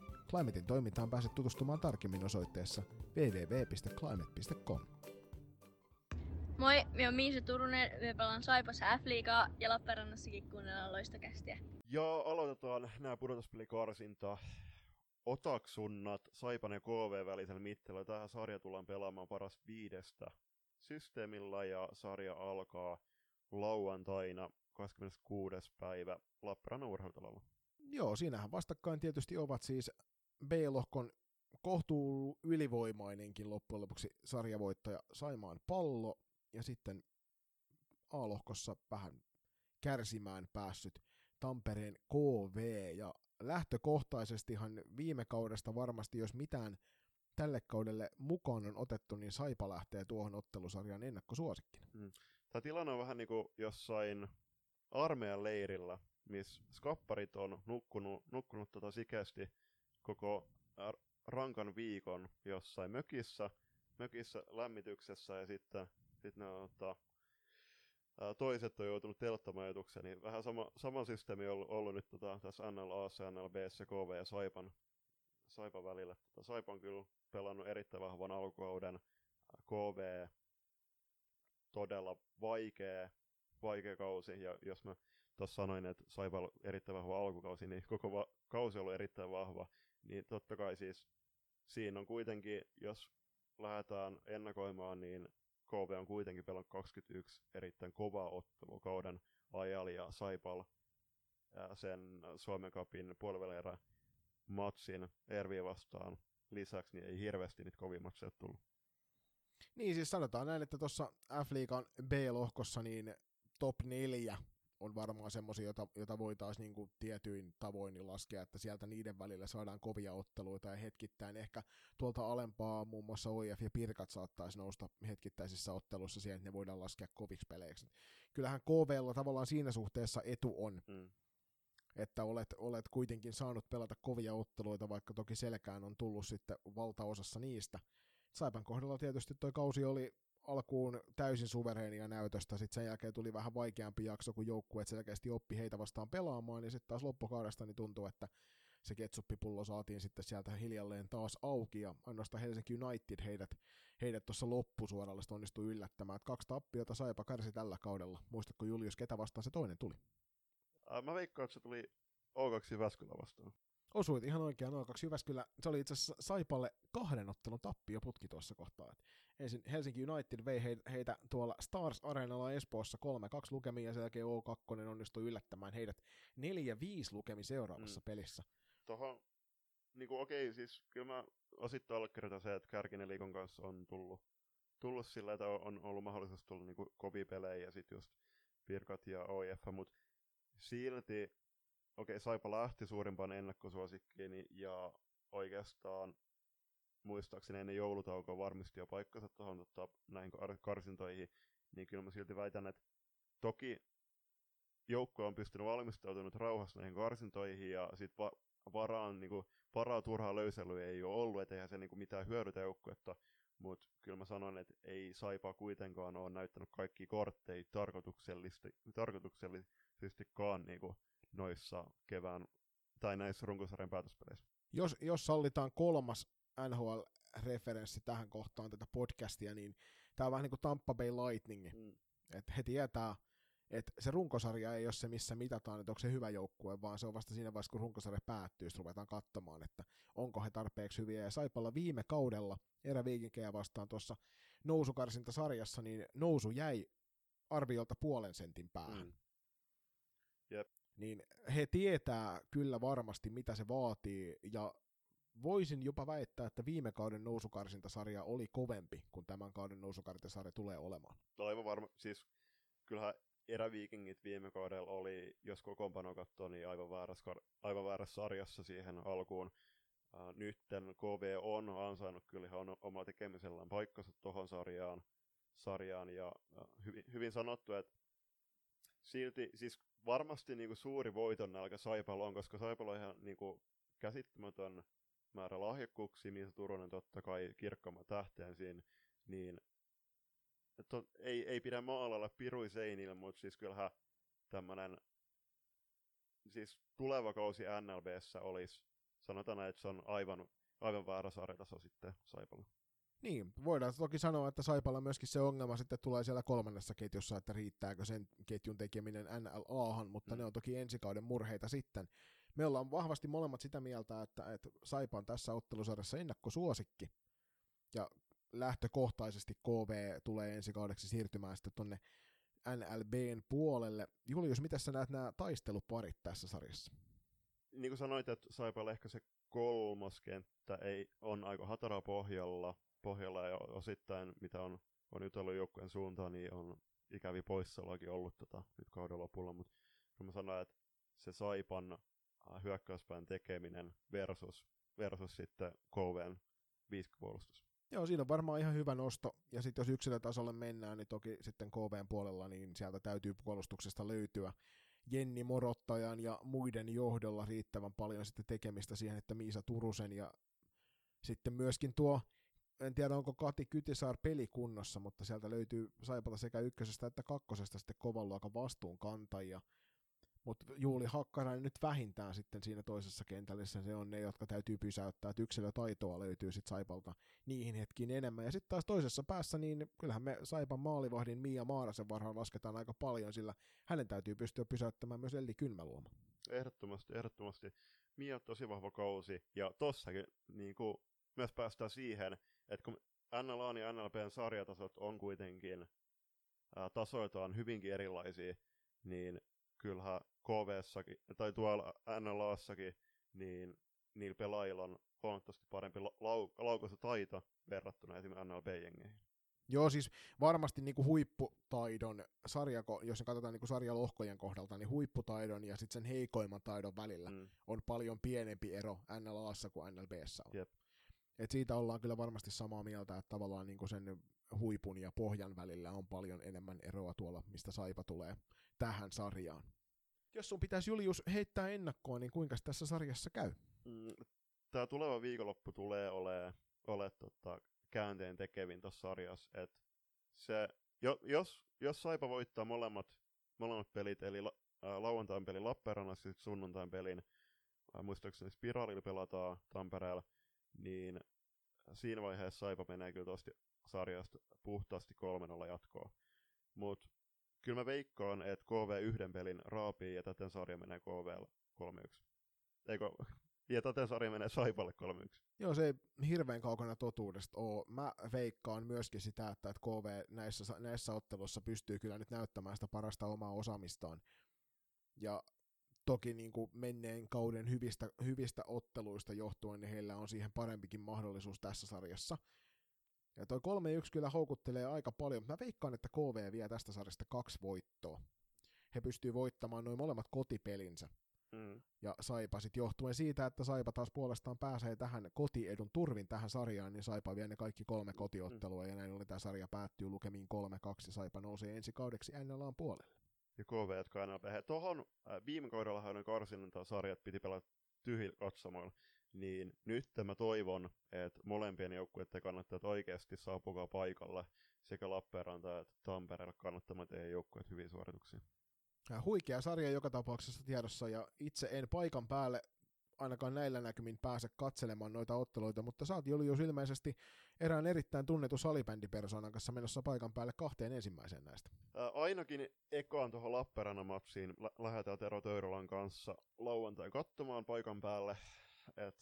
Climatein toimintaan pääset tutustumaan tarkemmin osoitteessa www.climate.com. Moi, minä olen Miisa Turunen, me pelaan Saipassa F-liigaa ja Lappeenrannassakin kuunnellaan loistokästiä. Ja aloitetaan nämä pudotuspelikarsinta otaksunnat Saipan ja KV välisellä mittelillä. Tähän sarja tullaan pelaamaan paras viidestä systeemillä ja sarja alkaa lauantaina 26. päivä Lappeenrannan urheilutalalla. Joo, siinähän vastakkain tietysti ovat siis B-lohkon kohtuu ylivoimainenkin loppujen lopuksi sarjavoittaja Saimaan pallo ja sitten A-lohkossa vähän kärsimään päässyt Tampereen KV ja lähtökohtaisestihan viime kaudesta varmasti, jos mitään tälle kaudelle mukaan on otettu, niin Saipa lähtee tuohon ottelusarjan ennakkosuosikkina. Mm. Tämä tilanne on vähän niin kuin jossain armeijan leirillä, missä skapparit on nukkunut, nukkunut tota sikästi koko rankan viikon jossain mökissä, mökissä lämmityksessä ja sitten sit ne on, tota, toiset on joutunut telttamajoitukseen, niin vähän sama, sama systeemi on ollut, ollut nyt tota, tässä NLA, NLB, KV ja Saipan, Saipan välillä. Tota, Saipa on kyllä pelannut erittäin vahvan alkukauden, KV todella vaikea, vaikea kausi, ja jos mä tuossa sanoin, että Saipa erittäin vahva alkukausi, niin koko va- kausi on ollut erittäin vahva, niin totta kai siis siinä on kuitenkin, jos lähdetään ennakoimaan, niin KV on kuitenkin pelannut 21 erittäin kovaa ottelua kauden ja Saipal sen Suomen Cupin puolivälierä matsin Ervi vastaan lisäksi niin ei hirveästi niitä kovia matseja tullut. Niin siis sanotaan näin, että tuossa F-liigan B-lohkossa niin top 4 on varmaan semmoisia, jota, jota voitaisiin niin kuin tietyin tavoin niin laskea, että sieltä niiden välillä saadaan kovia otteluita ja hetkittäin ehkä tuolta alempaa muun muassa OIF ja Pirkat saattaisi nousta hetkittäisissä otteluissa siihen, että ne voidaan laskea koviksi peleiksi. Kyllähän KVlla tavallaan siinä suhteessa etu on, mm. että olet, olet kuitenkin saanut pelata kovia otteluita, vaikka toki selkään on tullut sitten valtaosassa niistä. Saipan kohdalla tietysti toi kausi oli alkuun täysin suvereenia näytöstä, sitten sen jälkeen tuli vähän vaikeampi jakso, kun joukkueet selkeästi oppi heitä vastaan pelaamaan, niin sitten taas loppukaudesta niin tuntuu, että se ketsuppipullo saatiin sitten sieltä hiljalleen taas auki, ja ainoastaan Helsinki United heidät, heidät tuossa loppusuoralla onnistui yllättämään, että kaksi tappiota Saipa kärsi tällä kaudella. Muistatko Julius, ketä vastaan se toinen tuli? Mä veikkaan, että se tuli O2 Jyväskylä vastaan. Osuit ihan oikein O2 Jyväskylä. Se oli itse asiassa Saipalle kahden ottelun putki tuossa kohtaa. ensin Helsinki United vei heitä tuolla Stars Arenalla Espoossa 3-2 lukemiin ja sen jälkeen O2 onnistui yllättämään heidät 4-5 lukemi seuraavassa mm. pelissä. Tuohon, niin kuin, okei, siis kyllä mä osittain allekirjoitan se, että Kärkinen liikon kanssa on tullut, tullut sillä, että on ollut mahdollisuus tulla niin kovia pelejä ja sitten just Pirkat ja OIF, mutta silti okei, okay, Saipa lähti suurimpaan ennakkosuosikkiin ja oikeastaan muistaakseni ennen joulutaukoa varmisti jo paikkansa tuohon tota, näihin kar- karsintoihin, niin kyllä mä silti väitän, että toki joukko on pystynyt valmistautunut rauhassa näihin karsintoihin ja sit va- varaan, niinku, varaa turhaa löyselyä ei ole ollut, ettei se niinku, mitään hyödytä joukkuetta, mutta kyllä mä sanon, että ei Saipa kuitenkaan ole näyttänyt kaikki kortteja tarkoituksellisesti, tarkoituksellisestikaan niinku, noissa kevään tai näissä runkosarjan päätöspeleissä. Jos, jos sallitaan kolmas NHL-referenssi tähän kohtaan tätä podcastia, niin tämä on vähän niin kuin Tampa Bay Lightning. Mm. Että he tietää, että se runkosarja ei ole se, missä mitataan, että onko se hyvä joukkue, vaan se on vasta siinä vaiheessa, kun runkosarja päättyy, jos ruvetaan katsomaan, että onko he tarpeeksi hyviä. Ja Saipalla viime kaudella eräviikinkejä vastaan tuossa nousukarsintasarjassa, niin nousu jäi arviolta puolen sentin päähän. Mm. Jep niin he tietää kyllä varmasti, mitä se vaatii, ja voisin jopa väittää, että viime kauden nousukarsintasarja oli kovempi kuin tämän kauden nousukarsintasarja tulee olemaan. Aivan varma, siis kyllähän eräviikingit viime kaudella oli, jos kokoonpano katsoo, niin aivan väärässä, aivan väärässä sarjassa siihen alkuun. Uh, nytten KV on ansainnut kyllä ihan oma tekemisellään paikkansa tuohon sarjaan, sarjaan ja hyvin, hyvin sanottu, että silti, siis varmasti niinku suuri voiton nälkä Saipalo on, koska Saipalo on ihan niinku käsittämätön määrä lahjakkuuksia, Miisa Turunen totta kai kirkkaamman tähteen siinä, niin to, ei, ei pidä maalalla pirui seinillä, mutta siis kyllähän tämmönen siis tuleva kausi NLBssä olisi, sanotaan että se on aivan, aivan väärä sarjataso sitten Saipalla. Niin, voidaan toki sanoa, että Saipalla myöskin se ongelma sitten tulee siellä kolmannessa ketjussa, että riittääkö sen ketjun tekeminen NLAhan, mutta mm. ne on toki ensikauden murheita sitten. Me ollaan vahvasti molemmat sitä mieltä, että, että Saipa on tässä ottelusarjassa ennakkosuosikki, ja lähtökohtaisesti KV tulee ensi kaudeksi siirtymään sitten tonne NLBn puolelle. Julius, miten sä näet nämä taisteluparit tässä sarjassa? Niin kuin sanoit, että Saipalla ehkä se kolmas kenttä ei, on aika hatara pohjalla, pohjalla ja osittain, mitä on, on jutellut joukkueen suuntaan, niin on ikävi poissaoloakin ollut tota, nyt kauden lopulla, mutta kun mä sanoin, että se Saipan äh, hyökkäyspään tekeminen versus, versus sitten KVn viiskipuolustus. Joo, siinä on varmaan ihan hyvä nosto. Ja sitten jos yksilötasolle mennään, niin toki sitten KVn puolella, niin sieltä täytyy puolustuksesta löytyä Jenni Morottajan ja muiden johdolla riittävän paljon sitten tekemistä siihen, että Miisa Turusen ja sitten myöskin tuo, en tiedä onko Kati Kytisaar pelikunnossa, mutta sieltä löytyy Saipalta sekä ykkösestä että kakkosesta sitten kovan luokan vastuunkantajia. Mutta Juuli Hakkarainen nyt vähintään sitten siinä toisessa kentällessä, se on ne, jotka täytyy pysäyttää, että yksilötaitoa löytyy sitten Saipalta niihin hetkiin enemmän. Ja sitten taas toisessa päässä, niin kyllähän me Saipan maalivahdin Mia Maarasen varhaan lasketaan aika paljon, sillä hänen täytyy pystyä pysäyttämään myös Elli Kylmäluoma. Ehdottomasti, ehdottomasti. Mia tosi vahva kausi, ja tossakin niin kuin, myös päästään siihen, että kun NLA ja NLPn sarjatasot on kuitenkin ää, tasoiltaan hyvinkin erilaisia, niin kyllähän KV-sakin, tai tuolla NLAssakin, niin niillä pelaajilla on huomattavasti parempi lau- laukaisutaito verrattuna esimerkiksi NLB-jengeihin. Joo, siis varmasti niin kuin huipputaidon, sarjako, jos katsotaan niin kuin sarjalohkojen kohdalta, niin huipputaidon ja sitten sen heikoimman taidon välillä mm. on paljon pienempi ero NLAssa kuin NLBssä on. Jep. Et siitä ollaan kyllä varmasti samaa mieltä, että tavallaan niin sen huipun ja pohjan välillä on paljon enemmän eroa tuolla, mistä Saipa tulee tähän sarjaan. Jos sun pitäisi Julius heittää ennakkoon, niin kuinka tässä sarjassa käy? Mm, Tämä tuleva viikonloppu tulee olemaan ole, tota, käänteen tekevin tuossa sarjassa. Et se, jo, jos, jos Saipa voittaa molemmat, molemmat pelit, eli la, ää, lauantain pelin Lappeenrannassa ja sunnuntain pelin, muistaakseni Spiraalilla pelataan Tampereella, niin siinä vaiheessa Saipa menee kyllä tosti sarjasta puhtaasti 3-0 jatkoa. Mutta kyllä mä veikkaan, että KV yhden pelin raapii ja täten sarja menee KV 3-1. Eikö, ja täten sarja menee Saipalle 3-1. Joo, se ei hirveän kaukana totuudesta ole. Mä veikkaan myöskin sitä, että, KV näissä, näissä otteluissa pystyy kyllä nyt näyttämään sitä parasta omaa osaamistaan. Ja toki niin kuin menneen kauden hyvistä, hyvistä otteluista johtuen, niin heillä on siihen parempikin mahdollisuus tässä sarjassa. Ja toi 3-1 kyllä houkuttelee aika paljon, mä veikkaan, että KV vie tästä sarjasta kaksi voittoa. He pystyy voittamaan noin molemmat kotipelinsä. Mm. Ja Saipa sitten johtuen siitä, että Saipa taas puolestaan pääsee tähän kotiedun turvin tähän sarjaan, niin Saipa vie ne kaikki kolme kotiottelua, mm. ja näin ollen tämä sarja päättyy lukemiin 3-2, ja Saipa nousee ensi kaudeksi NLAn puolelle. Ja KV, jotka aina Tuohon äh, viime kaudella on karsinnan sarjat piti pelata tyhjillä katsomoilla niin nyt mä toivon, että molempien joukkueiden kannattajat oikeasti saapukaa paikalle sekä Lappeenranta että Tampereella kannattamaan teidän joukkueet hyviä suorituksia. Huikea sarja joka tapauksessa tiedossa ja itse en paikan päälle ainakaan näillä näkymin pääse katselemaan noita otteluita, mutta saat Julius ilmeisesti erään erittäin tunnetun salibändipersonan kanssa menossa paikan päälle kahteen ensimmäiseen näistä. Ää, ainakin ekaan tuohon Lappeenrannan matsiin lä- lähdetään Tero Töyrolan kanssa lauantai katsomaan paikan päälle et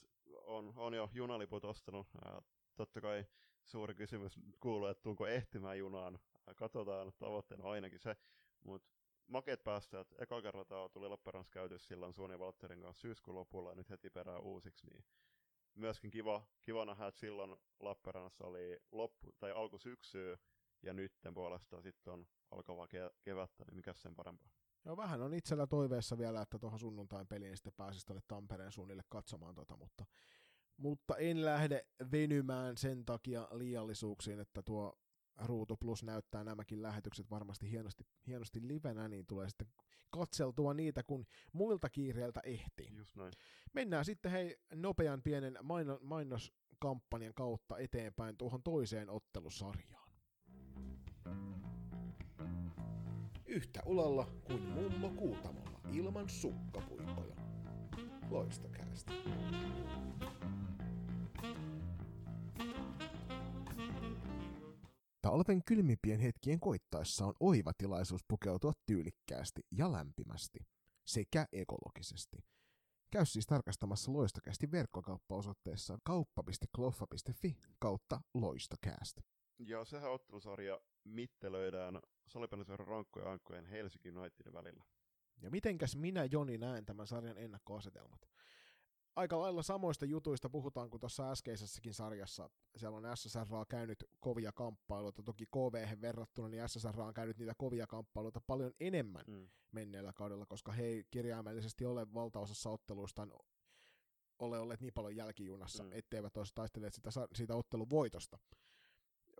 on, on jo junaliput ostanut. Ää, totta kai suuri kysymys kuuluu, että tuunko ehtimään junaan. Katsotaan, tavoitteena ainakin se. Mutta makeet päästä, että eka kertaa tuli Lappeenrannassa käyty silloin Suoni Walterin kanssa syyskuun lopulla ja nyt heti perään uusiksi, niin myöskin kiva, kiva nähdä, että silloin Lappeenrannassa oli loppu, tai alku syksyä, ja nyt puolestaan sitten on alkavaa ke- kevättä, niin mikä sen parempaa. Joo, vähän on itsellä toiveessa vielä, että tuohon sunnuntain peliin sitten pääsisi tuonne Tampereen suunnille katsomaan tota, mutta, mutta en lähde venymään sen takia liiallisuuksiin, että tuo Ruutu Plus näyttää nämäkin lähetykset varmasti hienosti, hienosti livenä, niin tulee sitten katseltua niitä, kun muilta kiireiltä ehtii. Just näin. Mennään sitten hei nopean pienen maino, mainoskampanjan kautta eteenpäin tuohon toiseen ottelusarjaan. Yhtä ulalla kuin mummo Kuutamolla ilman sukkapuikkoja. Loistokäästä. Talven kylmimpien hetkien koittaessa on oiva tilaisuus pukeutua tyylikkäästi ja lämpimästi sekä ekologisesti. Käy siis tarkastamassa Loistokästi verkkokauppaosoitteessa kauppa.kloffa.fi kautta Loistokääst. Ja sehän ottelusarja mittelöidään salipäännöseuran rankkojen ankkojen Helsinki Unitedin välillä. Ja mitenkäs minä Joni näen tämän sarjan ennakkoasetelmat? Aika lailla samoista jutuista puhutaan kuin tuossa äskeisessäkin sarjassa. Siellä on SSR on käynyt kovia kamppailuita, toki KV verrattuna, niin SSR on käynyt niitä kovia kamppailuita paljon enemmän Mm. menneellä kaudella, koska he ei kirjaimellisesti ole valtaosassa otteluistaan ole olleet niin paljon jälkijunassa, Mm. etteivät olisi taistelleet sitä, siitä ottelun voitosta.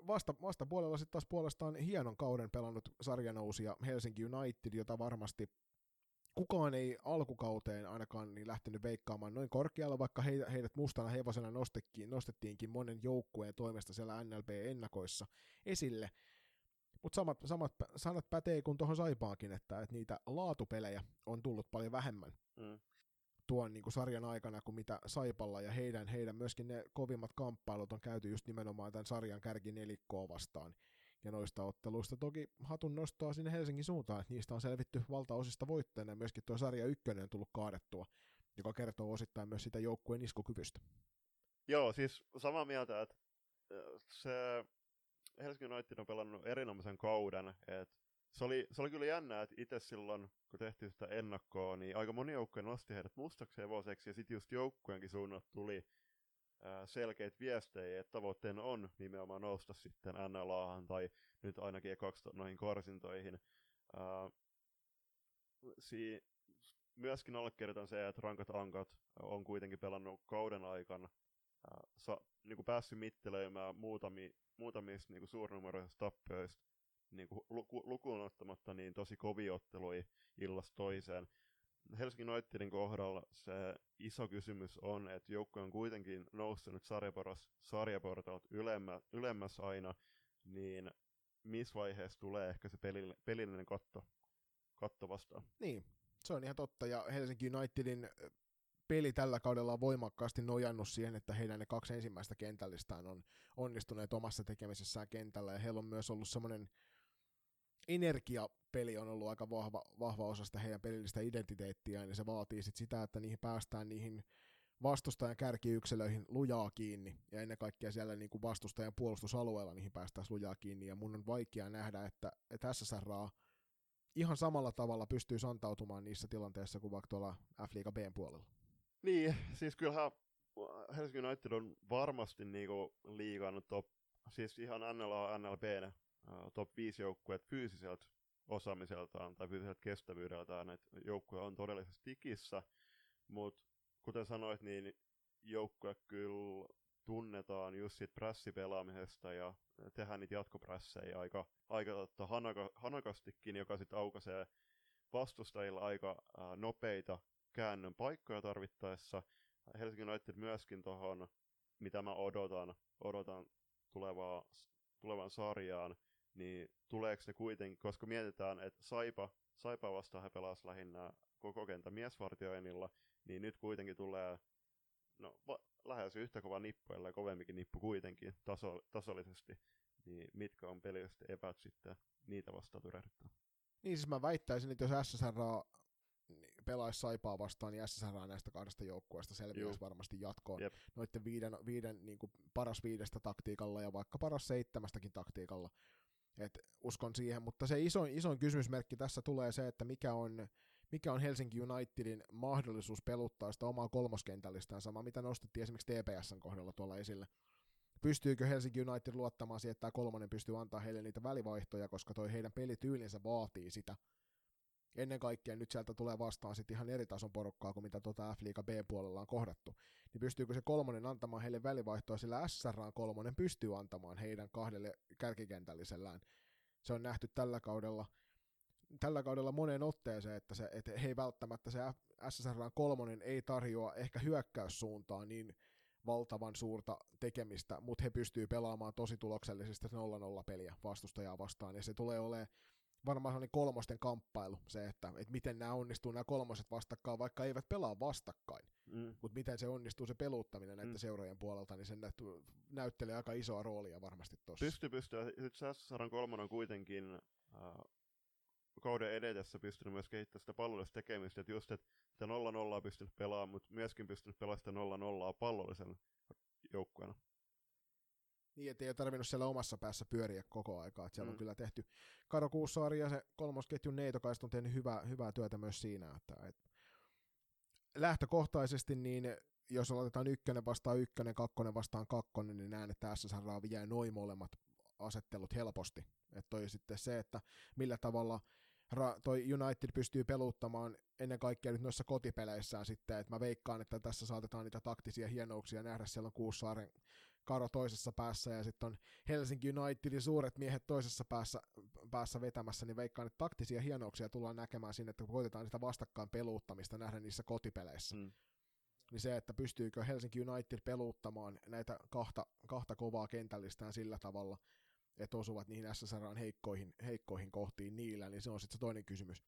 Vasta, vastapuolella sitten taas puolestaan hienon kauden pelannut sarjanousia Helsinki United, jota varmasti kukaan ei alkukauteen ainakaan niin lähtenyt veikkaamaan noin korkealla, vaikka he, heidät mustana hevosena nostettiin, nostettiinkin monen joukkueen toimesta siellä NLB-ennakoissa esille. Mutta samat, samat sanat pätee kuin tuohon Saipaankin, että, että niitä laatupelejä on tullut paljon vähemmän Mm. tuon niin kuin sarjan aikana kuin mitä Saipalla ja heidän, heidän myöskin ne kovimmat kamppailut on käyty just nimenomaan tämän sarjan kärkinelikkoa vastaan. Ja noista otteluista toki hatun nostoa sinne Helsingin suuntaan, että niistä on selvitty valtaosista voittajana ja myöskin tuo sarja ykkönen on tullut kaadettua, joka kertoo osittain myös sitä joukkueen iskukyvystä. Joo, siis samaa mieltä, että se Helsingin United on pelannut erinomaisen kauden, että se oli, se oli kyllä jännä, että itse silloin, kun tehtiin sitä ennakkoa, niin aika moni joukkue nosti heidät mustaksi hevoseksi, ja sitten just joukkueenkin suunnat tuli selkeitä viestejä, että tavoitteena on nimenomaan nousta sitten NLAhan, tai nyt ainakin kaksi noihin karsintoihin. Si- myöskin allekirjoitan se, että rankat ankat on kuitenkin pelannut kauden aikana sa, niin päässyt mittelöimään muutami, muutamista niin suurnumeroisista tappioista niin kuin luku, lukuun ottamatta niin tosi kovia otteluja illasta toiseen. Helsingin Unitedin kohdalla se iso kysymys on, että joukkue on kuitenkin noussut nyt sarjaporas, sarjaportaat ylemmä, ylemmäs aina, niin missä vaiheessa tulee ehkä se pelillinen katto, katto vastaan? Niin, se on ihan totta, ja Helsinki Unitedin peli tällä kaudella on voimakkaasti nojannut siihen, että heidän ne kaksi ensimmäistä kentällistään on onnistuneet omassa tekemisessään kentällä, ja heillä on myös ollut semmoinen energiapeli on ollut aika vahva, vahva osa sitä heidän pelillistä identiteettiään, ja se vaatii sit sitä, että niihin päästään niihin vastustajan kärkiyksilöihin lujaa kiinni, ja ennen kaikkea siellä niin kuin vastustajan puolustusalueella niihin päästään lujaa kiinni, ja mun on vaikea nähdä, että, että SSRA ihan samalla tavalla pystyy antautumaan niissä tilanteissa kuin vaikka tuolla F-liiga puolella. Niin, siis kyllähän Helsingin United on varmasti niinku liigan top, siis ihan NLA, NLB, top 5 joukkueet fyysiseltä osaamiseltaan tai fyysiseltä kestävyydeltään, että joukkue on todellisesti tikissä, mutta kuten sanoit, niin joukkue kyllä tunnetaan just siitä prässipelaamisesta ja tehdään niitä jatkoprässejä aika, aika totta, hanaka, hanakastikin, joka sitten aukaisee vastustajilla aika uh, nopeita käännön paikkoja tarvittaessa. Helsingin United myöskin tuohon, mitä mä odotan, odotan tulevaa, tulevan sarjaan, niin tuleeko ne kuitenkin, koska mietitään, että Saipa, Saipa vastaan he pelasivat lähinnä koko kentän miesvartioinnilla, niin nyt kuitenkin tulee no, va- lähes yhtä kova nippu, ellei kovempikin nippu kuitenkin taso, tasollisesti, niin mitkä on pelillisesti epät sitten niitä vastaan tyrehdyttää. Niin siis mä väittäisin, että jos SSR pelaisi Saipaa vastaan, niin SSR näistä kahdesta joukkueesta selviäisi varmasti jatkoon. Jep. Noiden viiden, viiden niin kuin paras viidestä taktiikalla ja vaikka paras seitsemästäkin taktiikalla. Et uskon siihen, mutta se isoin, isoin kysymysmerkki tässä tulee se, että mikä on, mikä on Helsinki Unitedin mahdollisuus peluttaa sitä omaa kolmoskentällistään, sama mitä nostettiin esimerkiksi TPSn kohdalla tuolla esille. Pystyykö Helsinki United luottamaan siihen, että tämä kolmonen pystyy antaa heille niitä välivaihtoja, koska toi heidän pelityylinsä vaatii sitä. Ennen kaikkea nyt sieltä tulee vastaan sitten ihan eri tason porukkaa kuin mitä tuota F-liiga B-puolella on kohdattu. Niin pystyykö se kolmonen antamaan heille välivaihtoa, sillä SRAn kolmonen pystyy antamaan heidän kahdelle kärkikentällisellään. Se on nähty tällä kaudella tällä kaudella moneen otteeseen, että, se, että he ei välttämättä se SSR kolmonen ei tarjoa ehkä hyökkäyssuuntaan niin valtavan suurta tekemistä, mutta he pystyy pelaamaan tosi tuloksellisesti 0-0 peliä vastustajaa vastaan, ja se tulee olemaan varmaan sellainen kolmosten kamppailu, se, että, että miten nämä onnistuu nämä kolmoset vastakkain, vaikka eivät pelaa vastakkain. Mm. Mutta miten se onnistuu se peluttaminen näiden Mm. seurojen puolelta, niin se näyt- näyttelee aika isoa roolia varmasti tuossa. Pysty, pysty. Sitten se SSRn kolmonen on kuitenkin äh, kauden edetessä pystynyt myös kehittämään sitä pallollista tekemistä, että just, että sitä 0-0 on pystynyt pelaamaan, mutta myöskin pystynyt pelaamaan sitä 0-0 pallollisen joukkueena. Niin, että ei ole tarvinnut siellä omassa päässä pyöriä koko aikaa. Että siellä mm. On kyllä tehty Karo Kuussaari ja se kolmosketjun neitokaista on tehnyt hyvää, hyvää työtä myös siinä. Että, että lähtökohtaisesti niin jos aloitetaan ykkönen vastaan ykkönen, kakkonen vastaan kakkonen, niin näen, että SSR vie noin molemmat asettelut helposti. Että toi sitten se, että millä tavalla ra- toi United pystyy peluuttamaan ennen kaikkea nyt noissa kotipeleissään sitten, että mä veikkaan, että tässä saatetaan niitä taktisia hienouksia nähdä, siellä on Kuussaaren Karo toisessa päässä ja sitten on Helsinki Unitedin suuret miehet toisessa päässä, päässä vetämässä, niin veikkaan, että taktisia hienouksia tullaan näkemään sinne, että koitetaan sitä vastakkain peluuttamista nähdä niissä kotipeleissä. Mm. Niin se, että pystyykö Helsinki United peluuttamaan näitä kahta, kahta kovaa kentällistään sillä tavalla, että osuvat niihin SSRn heikkoihin, heikkoihin kohtiin niillä, niin se on sitten se toinen kysymys.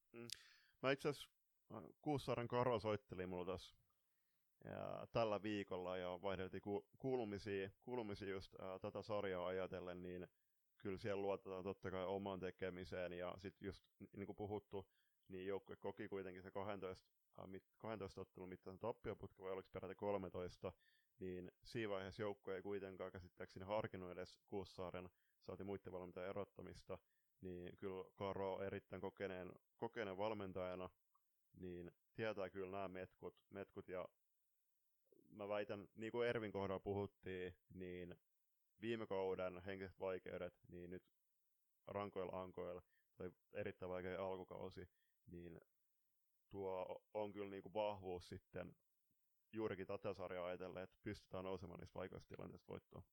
Mä itse asiassa äh, Kuussaaren Karo soitteli mulla tässä ja tällä viikolla ja vaihdeltiin ku- kuulumisia, kuulumisia just ää, tätä sarjaa ajatellen, niin kyllä siellä luotetaan totta kai omaan tekemiseen ja sitten just ni- niin kuin puhuttu, niin joukkue koki kuitenkin se 12, ää, mit, 12 ottelun mittaisen tappioputken vai oliko peräti 13, niin siinä vaiheessa joukkue ei kuitenkaan käsittääkseni harkinnut edes Kuussaaren, saati muiden valmentajan erottamista, niin kyllä Karo erittäin kokeneen, kokeneen valmentajana, niin tietää kyllä nämä metkut, metkut ja mä väitän, niin kuin Ervin kohdalla puhuttiin, niin viime kauden henkiset vaikeudet, niin nyt rankoilla ankoilla, tai erittäin vaikea alkukausi, niin tuo on kyllä niin kuin vahvuus sitten juurikin tätä sarjaa ajatellen, että pystytään nousemaan niistä vaikeista tilanteista voittoon.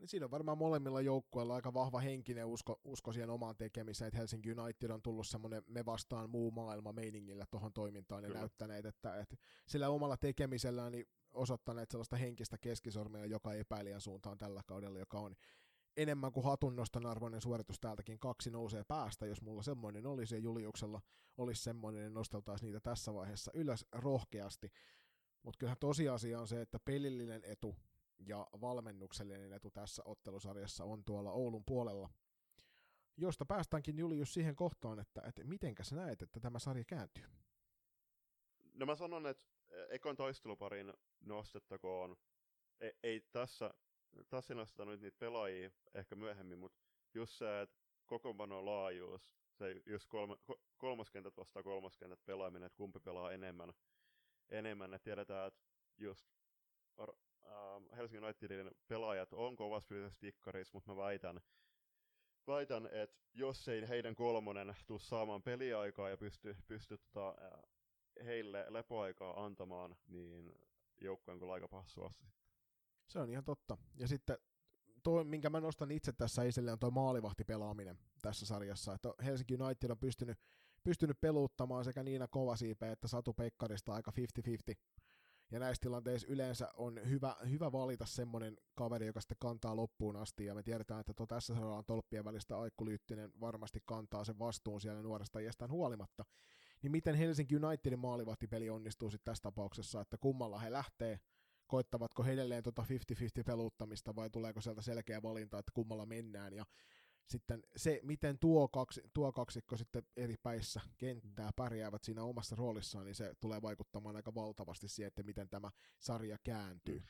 Niin siinä on varmaan molemmilla joukkueilla aika vahva henkinen usko, usko siihen omaan tekemiseen, että Helsinki United on tullut semmoinen me vastaan muu maailma meiningillä tuohon toimintaan ja Kyllä. näyttäneet, että, että sillä omalla tekemisellään niin osoittaneet sellaista henkistä keskisormia joka epäilijän suuntaan tällä kaudella, joka on enemmän kuin hatunnoston arvoinen suoritus täältäkin. Kaksi nousee päästä, jos mulla semmoinen olisi ja Juliuksella olisi semmoinen, niin nosteltaisiin niitä tässä vaiheessa ylös rohkeasti. Mutta kyllähän tosiasia on se, että pelillinen etu ja valmennuksellinen etu tässä ottelusarjassa on tuolla Oulun puolella, josta päästäänkin Julius siihen kohtaan, että, että mitenkä sä näet, että tämä sarja kääntyy? No mä sanon, että ekon taisteluparin nostettakoon, ei, ei tässä, tässä nosteta nyt niitä pelaajia ehkä myöhemmin, mutta just se, että kokoonpanon laajuus, se just kolme, ko- kolmoskentät vastaan kolmoskentät pelaaminen, että kumpi pelaa enemmän, enemmän, että tiedetään, että just ähm, Helsingin Unitedin pelaajat on kovassa fyysisessä tikkarissa, mutta mä väitän, väitän, että jos ei heidän kolmonen tuu saamaan peliaikaa ja pysty, pysty tota, äh, heille lepoaikaa antamaan, niin joukko on kyllä aika passuassa. Se on ihan totta. Ja sitten toi, minkä mä nostan itse tässä esille, on tuo maalivahtipelaaminen tässä sarjassa. Että Helsinki United on pystynyt, pystynyt peluuttamaan sekä Niina Kovasiipe että Satu Pekkarista aika 50-50. Ja näissä tilanteissa yleensä on hyvä, hyvä valita semmoinen kaveri, joka sitten kantaa loppuun asti. Ja me tiedetään, että tuo tässä sarjalla tolppien välistä Aikku Lyyttinen varmasti kantaa sen vastuun siellä nuoresta iästään huolimatta. Niin miten Helsinki Unitedin maalivahtipeli onnistuu sitten tässä tapauksessa, että kummalla he lähtee, koittavatko he edelleen tuota 50-50 peluuttamista vai tuleeko sieltä selkeä valinta, että kummalla mennään ja sitten se, miten tuo, kaksi, tuo kaksikko sitten eri päissä kenttää pärjäävät siinä omassa roolissaan, niin se tulee vaikuttamaan aika valtavasti siihen, että miten tämä sarja kääntyy. Mm.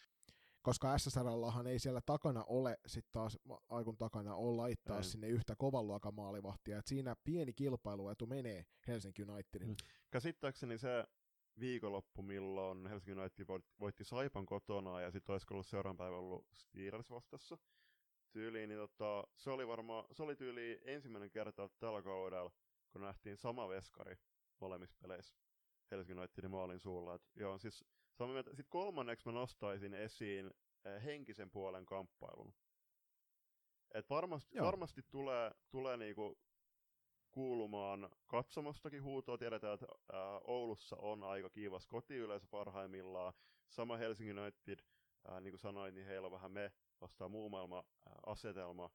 Koska SSRllahan ei siellä takana ole sitten taas Aikun takana ole laittaa Ei. sinne yhtä kovan luokan maalivahtia, että siinä pieni kilpailuetu menee Helsinki Unitedille. Mm. Käsittääkseni se viikonloppu, milloin Helsingin United voitti, voitti Saipan kotona ja sitten olisiko ollut seuraavan päivän ollut Steelers vastassa tyyliin, niin tota, se oli varmaan, se oli tyyli ensimmäinen kerta tällä kaudella, kun nähtiin sama veskari molemmissa peleissä Helsingin Unitedin maalin suulla. Et, joo, siis sitten kolmanneksi mä nostaisin esiin eh, henkisen puolen kamppailun. Et varmasti, Joo. varmasti tulee, tulee niinku kuulumaan katsomostakin huutoa. Tiedetään, että ää, Oulussa on aika kiivas kotiyleisö parhaimmillaan. Sama Helsingin United, ää, niin kuin sanoin, niin heillä on vähän me vastaan muu maailma ää, asetelma.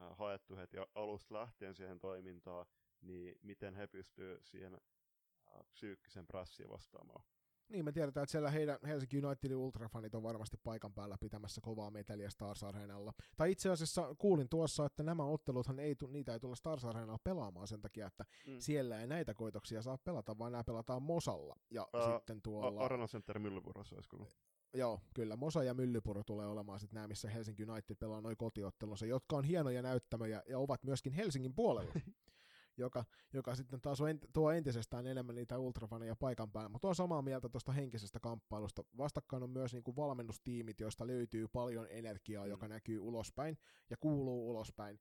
äh, haettu heti alusta lähtien siihen toimintaan, niin miten he pystyvät siihen äh, psyykkisen prassiin vastaamaan. Niin, me tiedetään, että siellä heidän Helsinki Unitedin ultrafanit on varmasti paikan päällä pitämässä kovaa meteliä Stars Arenalla. Tai itse asiassa kuulin tuossa, että nämä otteluthan ei, tu- niitä ei tulla Stars Arenalla pelaamaan sen takia, että Mm. siellä ei näitä koitoksia saa pelata, vaan nämä pelataan Mosalla. Ja Ää, sitten tuolla... Arena Center Myllypurossa olisi kyllä. Joo, kyllä. Mosa ja Myllypuro tulee olemaan sitten nämä, missä Helsinki United pelaa noin kotiottelunsa, jotka on hienoja näyttämöjä ja ovat myöskin Helsingin puolella. joka, joka sitten taas on tuo entisestään enemmän niitä ultrafaneja paikan päällä. Mutta on samaa mieltä tuosta henkisestä kamppailusta. Vastakkain on myös niinku valmennustiimit, joista löytyy paljon energiaa, Mm. joka näkyy ulospäin ja kuuluu ulospäin.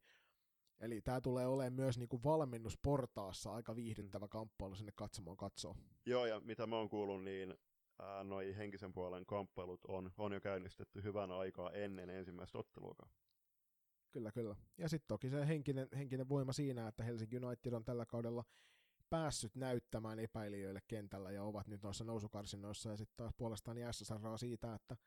Eli tämä tulee olemaan myös niinku valmennusportaassa aika viihdyttävä kamppailu sinne katsomaan katsoo. Joo, ja mitä mä oon kuullut, niin ää, noi henkisen puolen kamppailut on, on jo käynnistetty hyvän aikaa ennen ensimmäistä otteluakaan. Kyllä, kyllä. Ja sitten toki se henkinen, henkinen voima siinä, että Helsinki United on tällä kaudella päässyt näyttämään epäilijöille kentällä ja ovat nyt noissa nousukarsinnoissa ja sitten taas puolestaan SSR siitä, että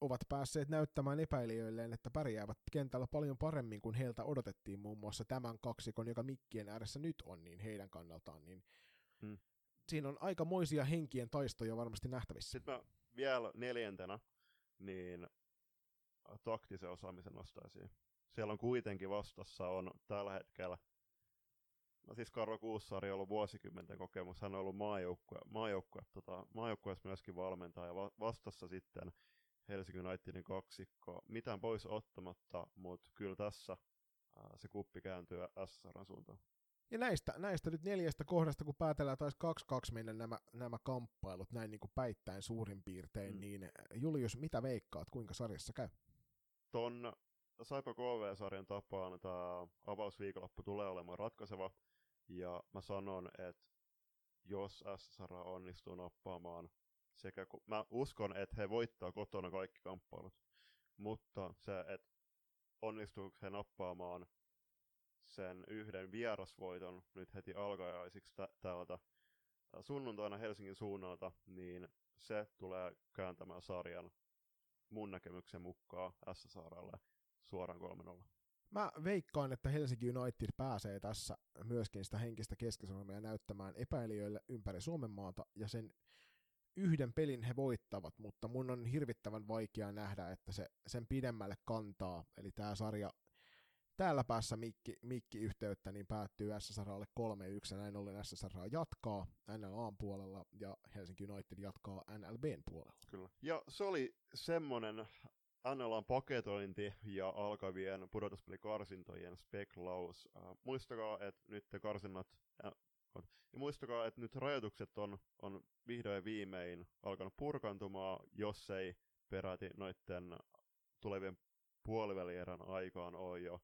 ovat päässeet näyttämään epäilijöilleen, että pärjäävät kentällä paljon paremmin kuin heiltä odotettiin muun muassa tämän kaksikon, joka mikkien ääressä nyt on, niin heidän kannaltaan, niin Hmm. Siinä on aikamoisia henkien taistoja varmasti nähtävissä. Sitten mä vielä neljäntenä, niin taktisen osaamisen nostaisin. Siellä on kuitenkin vastassa on tällä hetkellä, no siis Karlo Kuussari on ollut vuosikymmenten kokemus, hän on ollut maajoukkue, maajoukkue, tota, maajoukkueessa myöskin valmentaja, ja va- vastassa sitten Helsingin Unitedin kaksikko, mitään pois ottamatta, mutta kyllä tässä ää, se kuppi kääntyy SSRn suuntaan. Ja näistä, näistä nyt neljästä kohdasta, kun päätellään taisi 2-2 mennä nämä, nämä kamppailut näin niin kuin päittäin suurin piirtein, Mm. niin Julius, mitä veikkaat, kuinka sarjassa käy? ton Saipa KV-sarjan tapaan tämä avausviikonloppu tulee olemaan ratkaiseva. Ja mä sanon, että jos SSR onnistuu nappaamaan sekä, ku- mä uskon, että he voittaa kotona kaikki kamppailut, mutta se, että onnistuuko he nappaamaan sen yhden vierasvoiton nyt heti alkajaisiksi tä- täältä ää, sunnuntaina Helsingin suunnalta, niin se tulee kääntämään sarjan mun näkemyksen mukaan SSRlle suoraan 3-0. Mä veikkaan, että Helsinki United pääsee tässä myöskin sitä henkistä keskisormia näyttämään epäilijöille ympäri Suomen maata, ja sen yhden pelin he voittavat, mutta mun on hirvittävän vaikea nähdä, että se sen pidemmälle kantaa, eli tämä sarja täällä päässä mikki, mikki-yhteyttä, niin päättyy SSRlle 3-1, ja näin ollen SSR jatkaa NLAn puolella, ja Helsinki United jatkaa NLBn puolella. Kyllä. Ja se oli semmonen NLAn paketointi ja alkavien pudotuspelikarsintojen speklaus. Äh, muistakaa, että nyt te karsinnat, äh, ja muistakaa, että nyt rajoitukset on, on vihdoin viimein alkanut purkantumaan, jos ei peräti noitten tulevien puolivälierän aikaan ole jo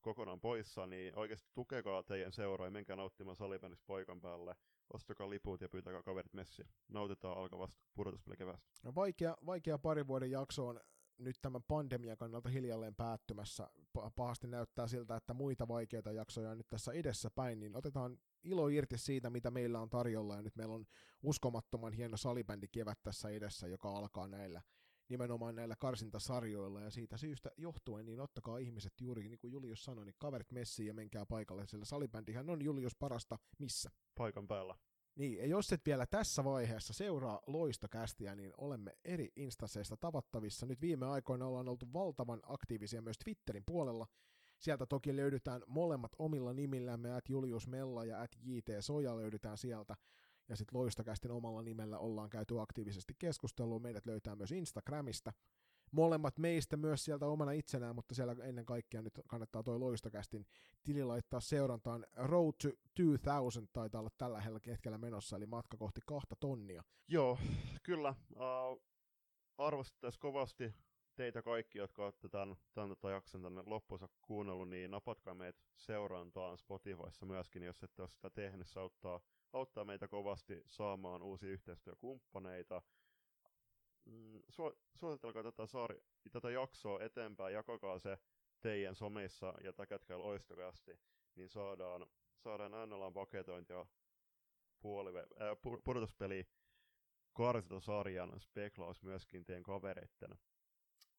kokonaan poissa, niin oikeasti tukekaa teidän seuraa ja menkää nauttimaan salibändissä poikan päälle. Ostakaa liput ja pyytäkää kaverit messiin. Nautitaan alkavasta pudotuspelikeväästä. No vaikea, vaikea pari vuoden jakso on nyt tämän pandemian kannalta hiljalleen päättymässä. Pa- pahasti näyttää siltä, että muita vaikeita jaksoja on nyt tässä edessä päin, niin otetaan ilo irti siitä, mitä meillä on tarjolla, ja nyt meillä on uskomattoman hieno salibändi kevät tässä edessä, joka alkaa näillä nimenomaan näillä karsintasarjoilla, ja siitä syystä johtuen, niin ottakaa ihmiset juuri niin kuin Julius sanoi, niin kaverit messiin ja menkää paikalle, sillä salibändihän on Julius parasta missä? Paikan päällä. Niin, ja jos et vielä tässä vaiheessa seuraa loistokästiä, niin olemme eri instansseista tavattavissa. Nyt viime aikoina ollaan oltu valtavan aktiivisia myös Twitterin puolella. Sieltä toki löydetään molemmat omilla nimillämme, at Julius Mella ja at JT Soja löydetään sieltä. Ja sitten loistokästin omalla nimellä ollaan käyty aktiivisesti keskustelua. Meidät löytää myös Instagramista. Molemmat meistä myös sieltä omana itsenään, mutta siellä ennen kaikkea nyt kannattaa toi loistokästin tili laittaa seurantaan. Road to 2000 taitaa olla tällä hetkellä menossa, eli matka kohti kahta tonnia. Joo, kyllä. Uh, arvostettaisiin kovasti teitä kaikki, jotka olette tämän, tämän tota jakson tänne loppuunsa kuunnellut, niin napatkaa meitä seurantaan Spotifyssa myöskin, jos ette ole sitä tehnyt. Se auttaa, auttaa meitä kovasti saamaan uusia yhteistyökumppaneita. Mm, su- suositelkaa tätä, saari, tätä jaksoa eteenpäin, jakakaa se teidän someissa ja täkätkää loistokasti, niin saadaan, saadaan NLAn paketointia puolive, äh, pu- pudotuspeli karsintasarjan speklaus myöskin teidän kavereitten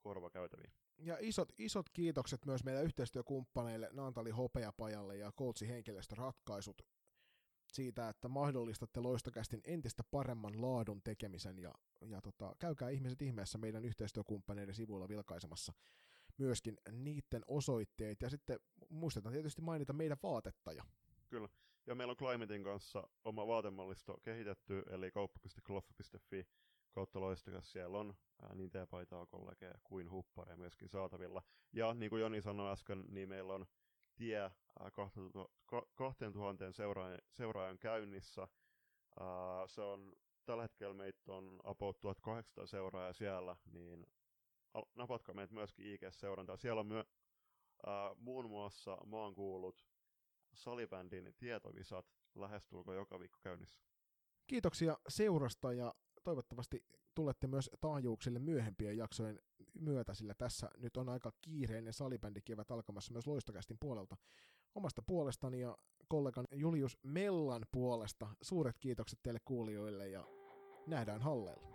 korvakäytäviin. Ja isot, isot kiitokset myös meidän yhteistyökumppaneille Naantali Hopeapajalle ja Koutsi Henkilöstöratkaisut siitä, että mahdollistatte loistokästin entistä paremman laadun tekemisen ja, ja tota, käykää ihmiset ihmeessä meidän yhteistyökumppaneiden sivuilla vilkaisemassa myöskin niiden osoitteet ja sitten muistetaan tietysti mainita meidän vaatettaja. Kyllä. Ja meillä on Climatein kanssa oma vaatemallisto kehitetty, eli kauppa.kloffa.fi kautta loistokas. Siellä on niin teepaitaa, kollegeja kuin huppareja myöskin saatavilla. Ja niin kuin Joni sanoi äsken, niin meillä on tie ää, 2000 seuraajan, seuraajan käynnissä. Ää, se on tällä hetkellä meitä on about 1800 seuraajaa siellä, niin napatkaa meitä myöskin IG-seurantaa. Siellä on myö, ää, muun muassa maan kuulut salibändin tietovisat lähestulko joka viikko käynnissä. Kiitoksia seurasta ja toivottavasti tulette myös taajuuksille myöhempien jaksojen myötä, sillä tässä nyt on aika kiireinen salibändikevät alkamassa myös Loistokästin puolelta. Omasta puolestani ja kollegan Julius Mellan puolesta suuret kiitokset teille kuulijoille ja nähdään halleilla.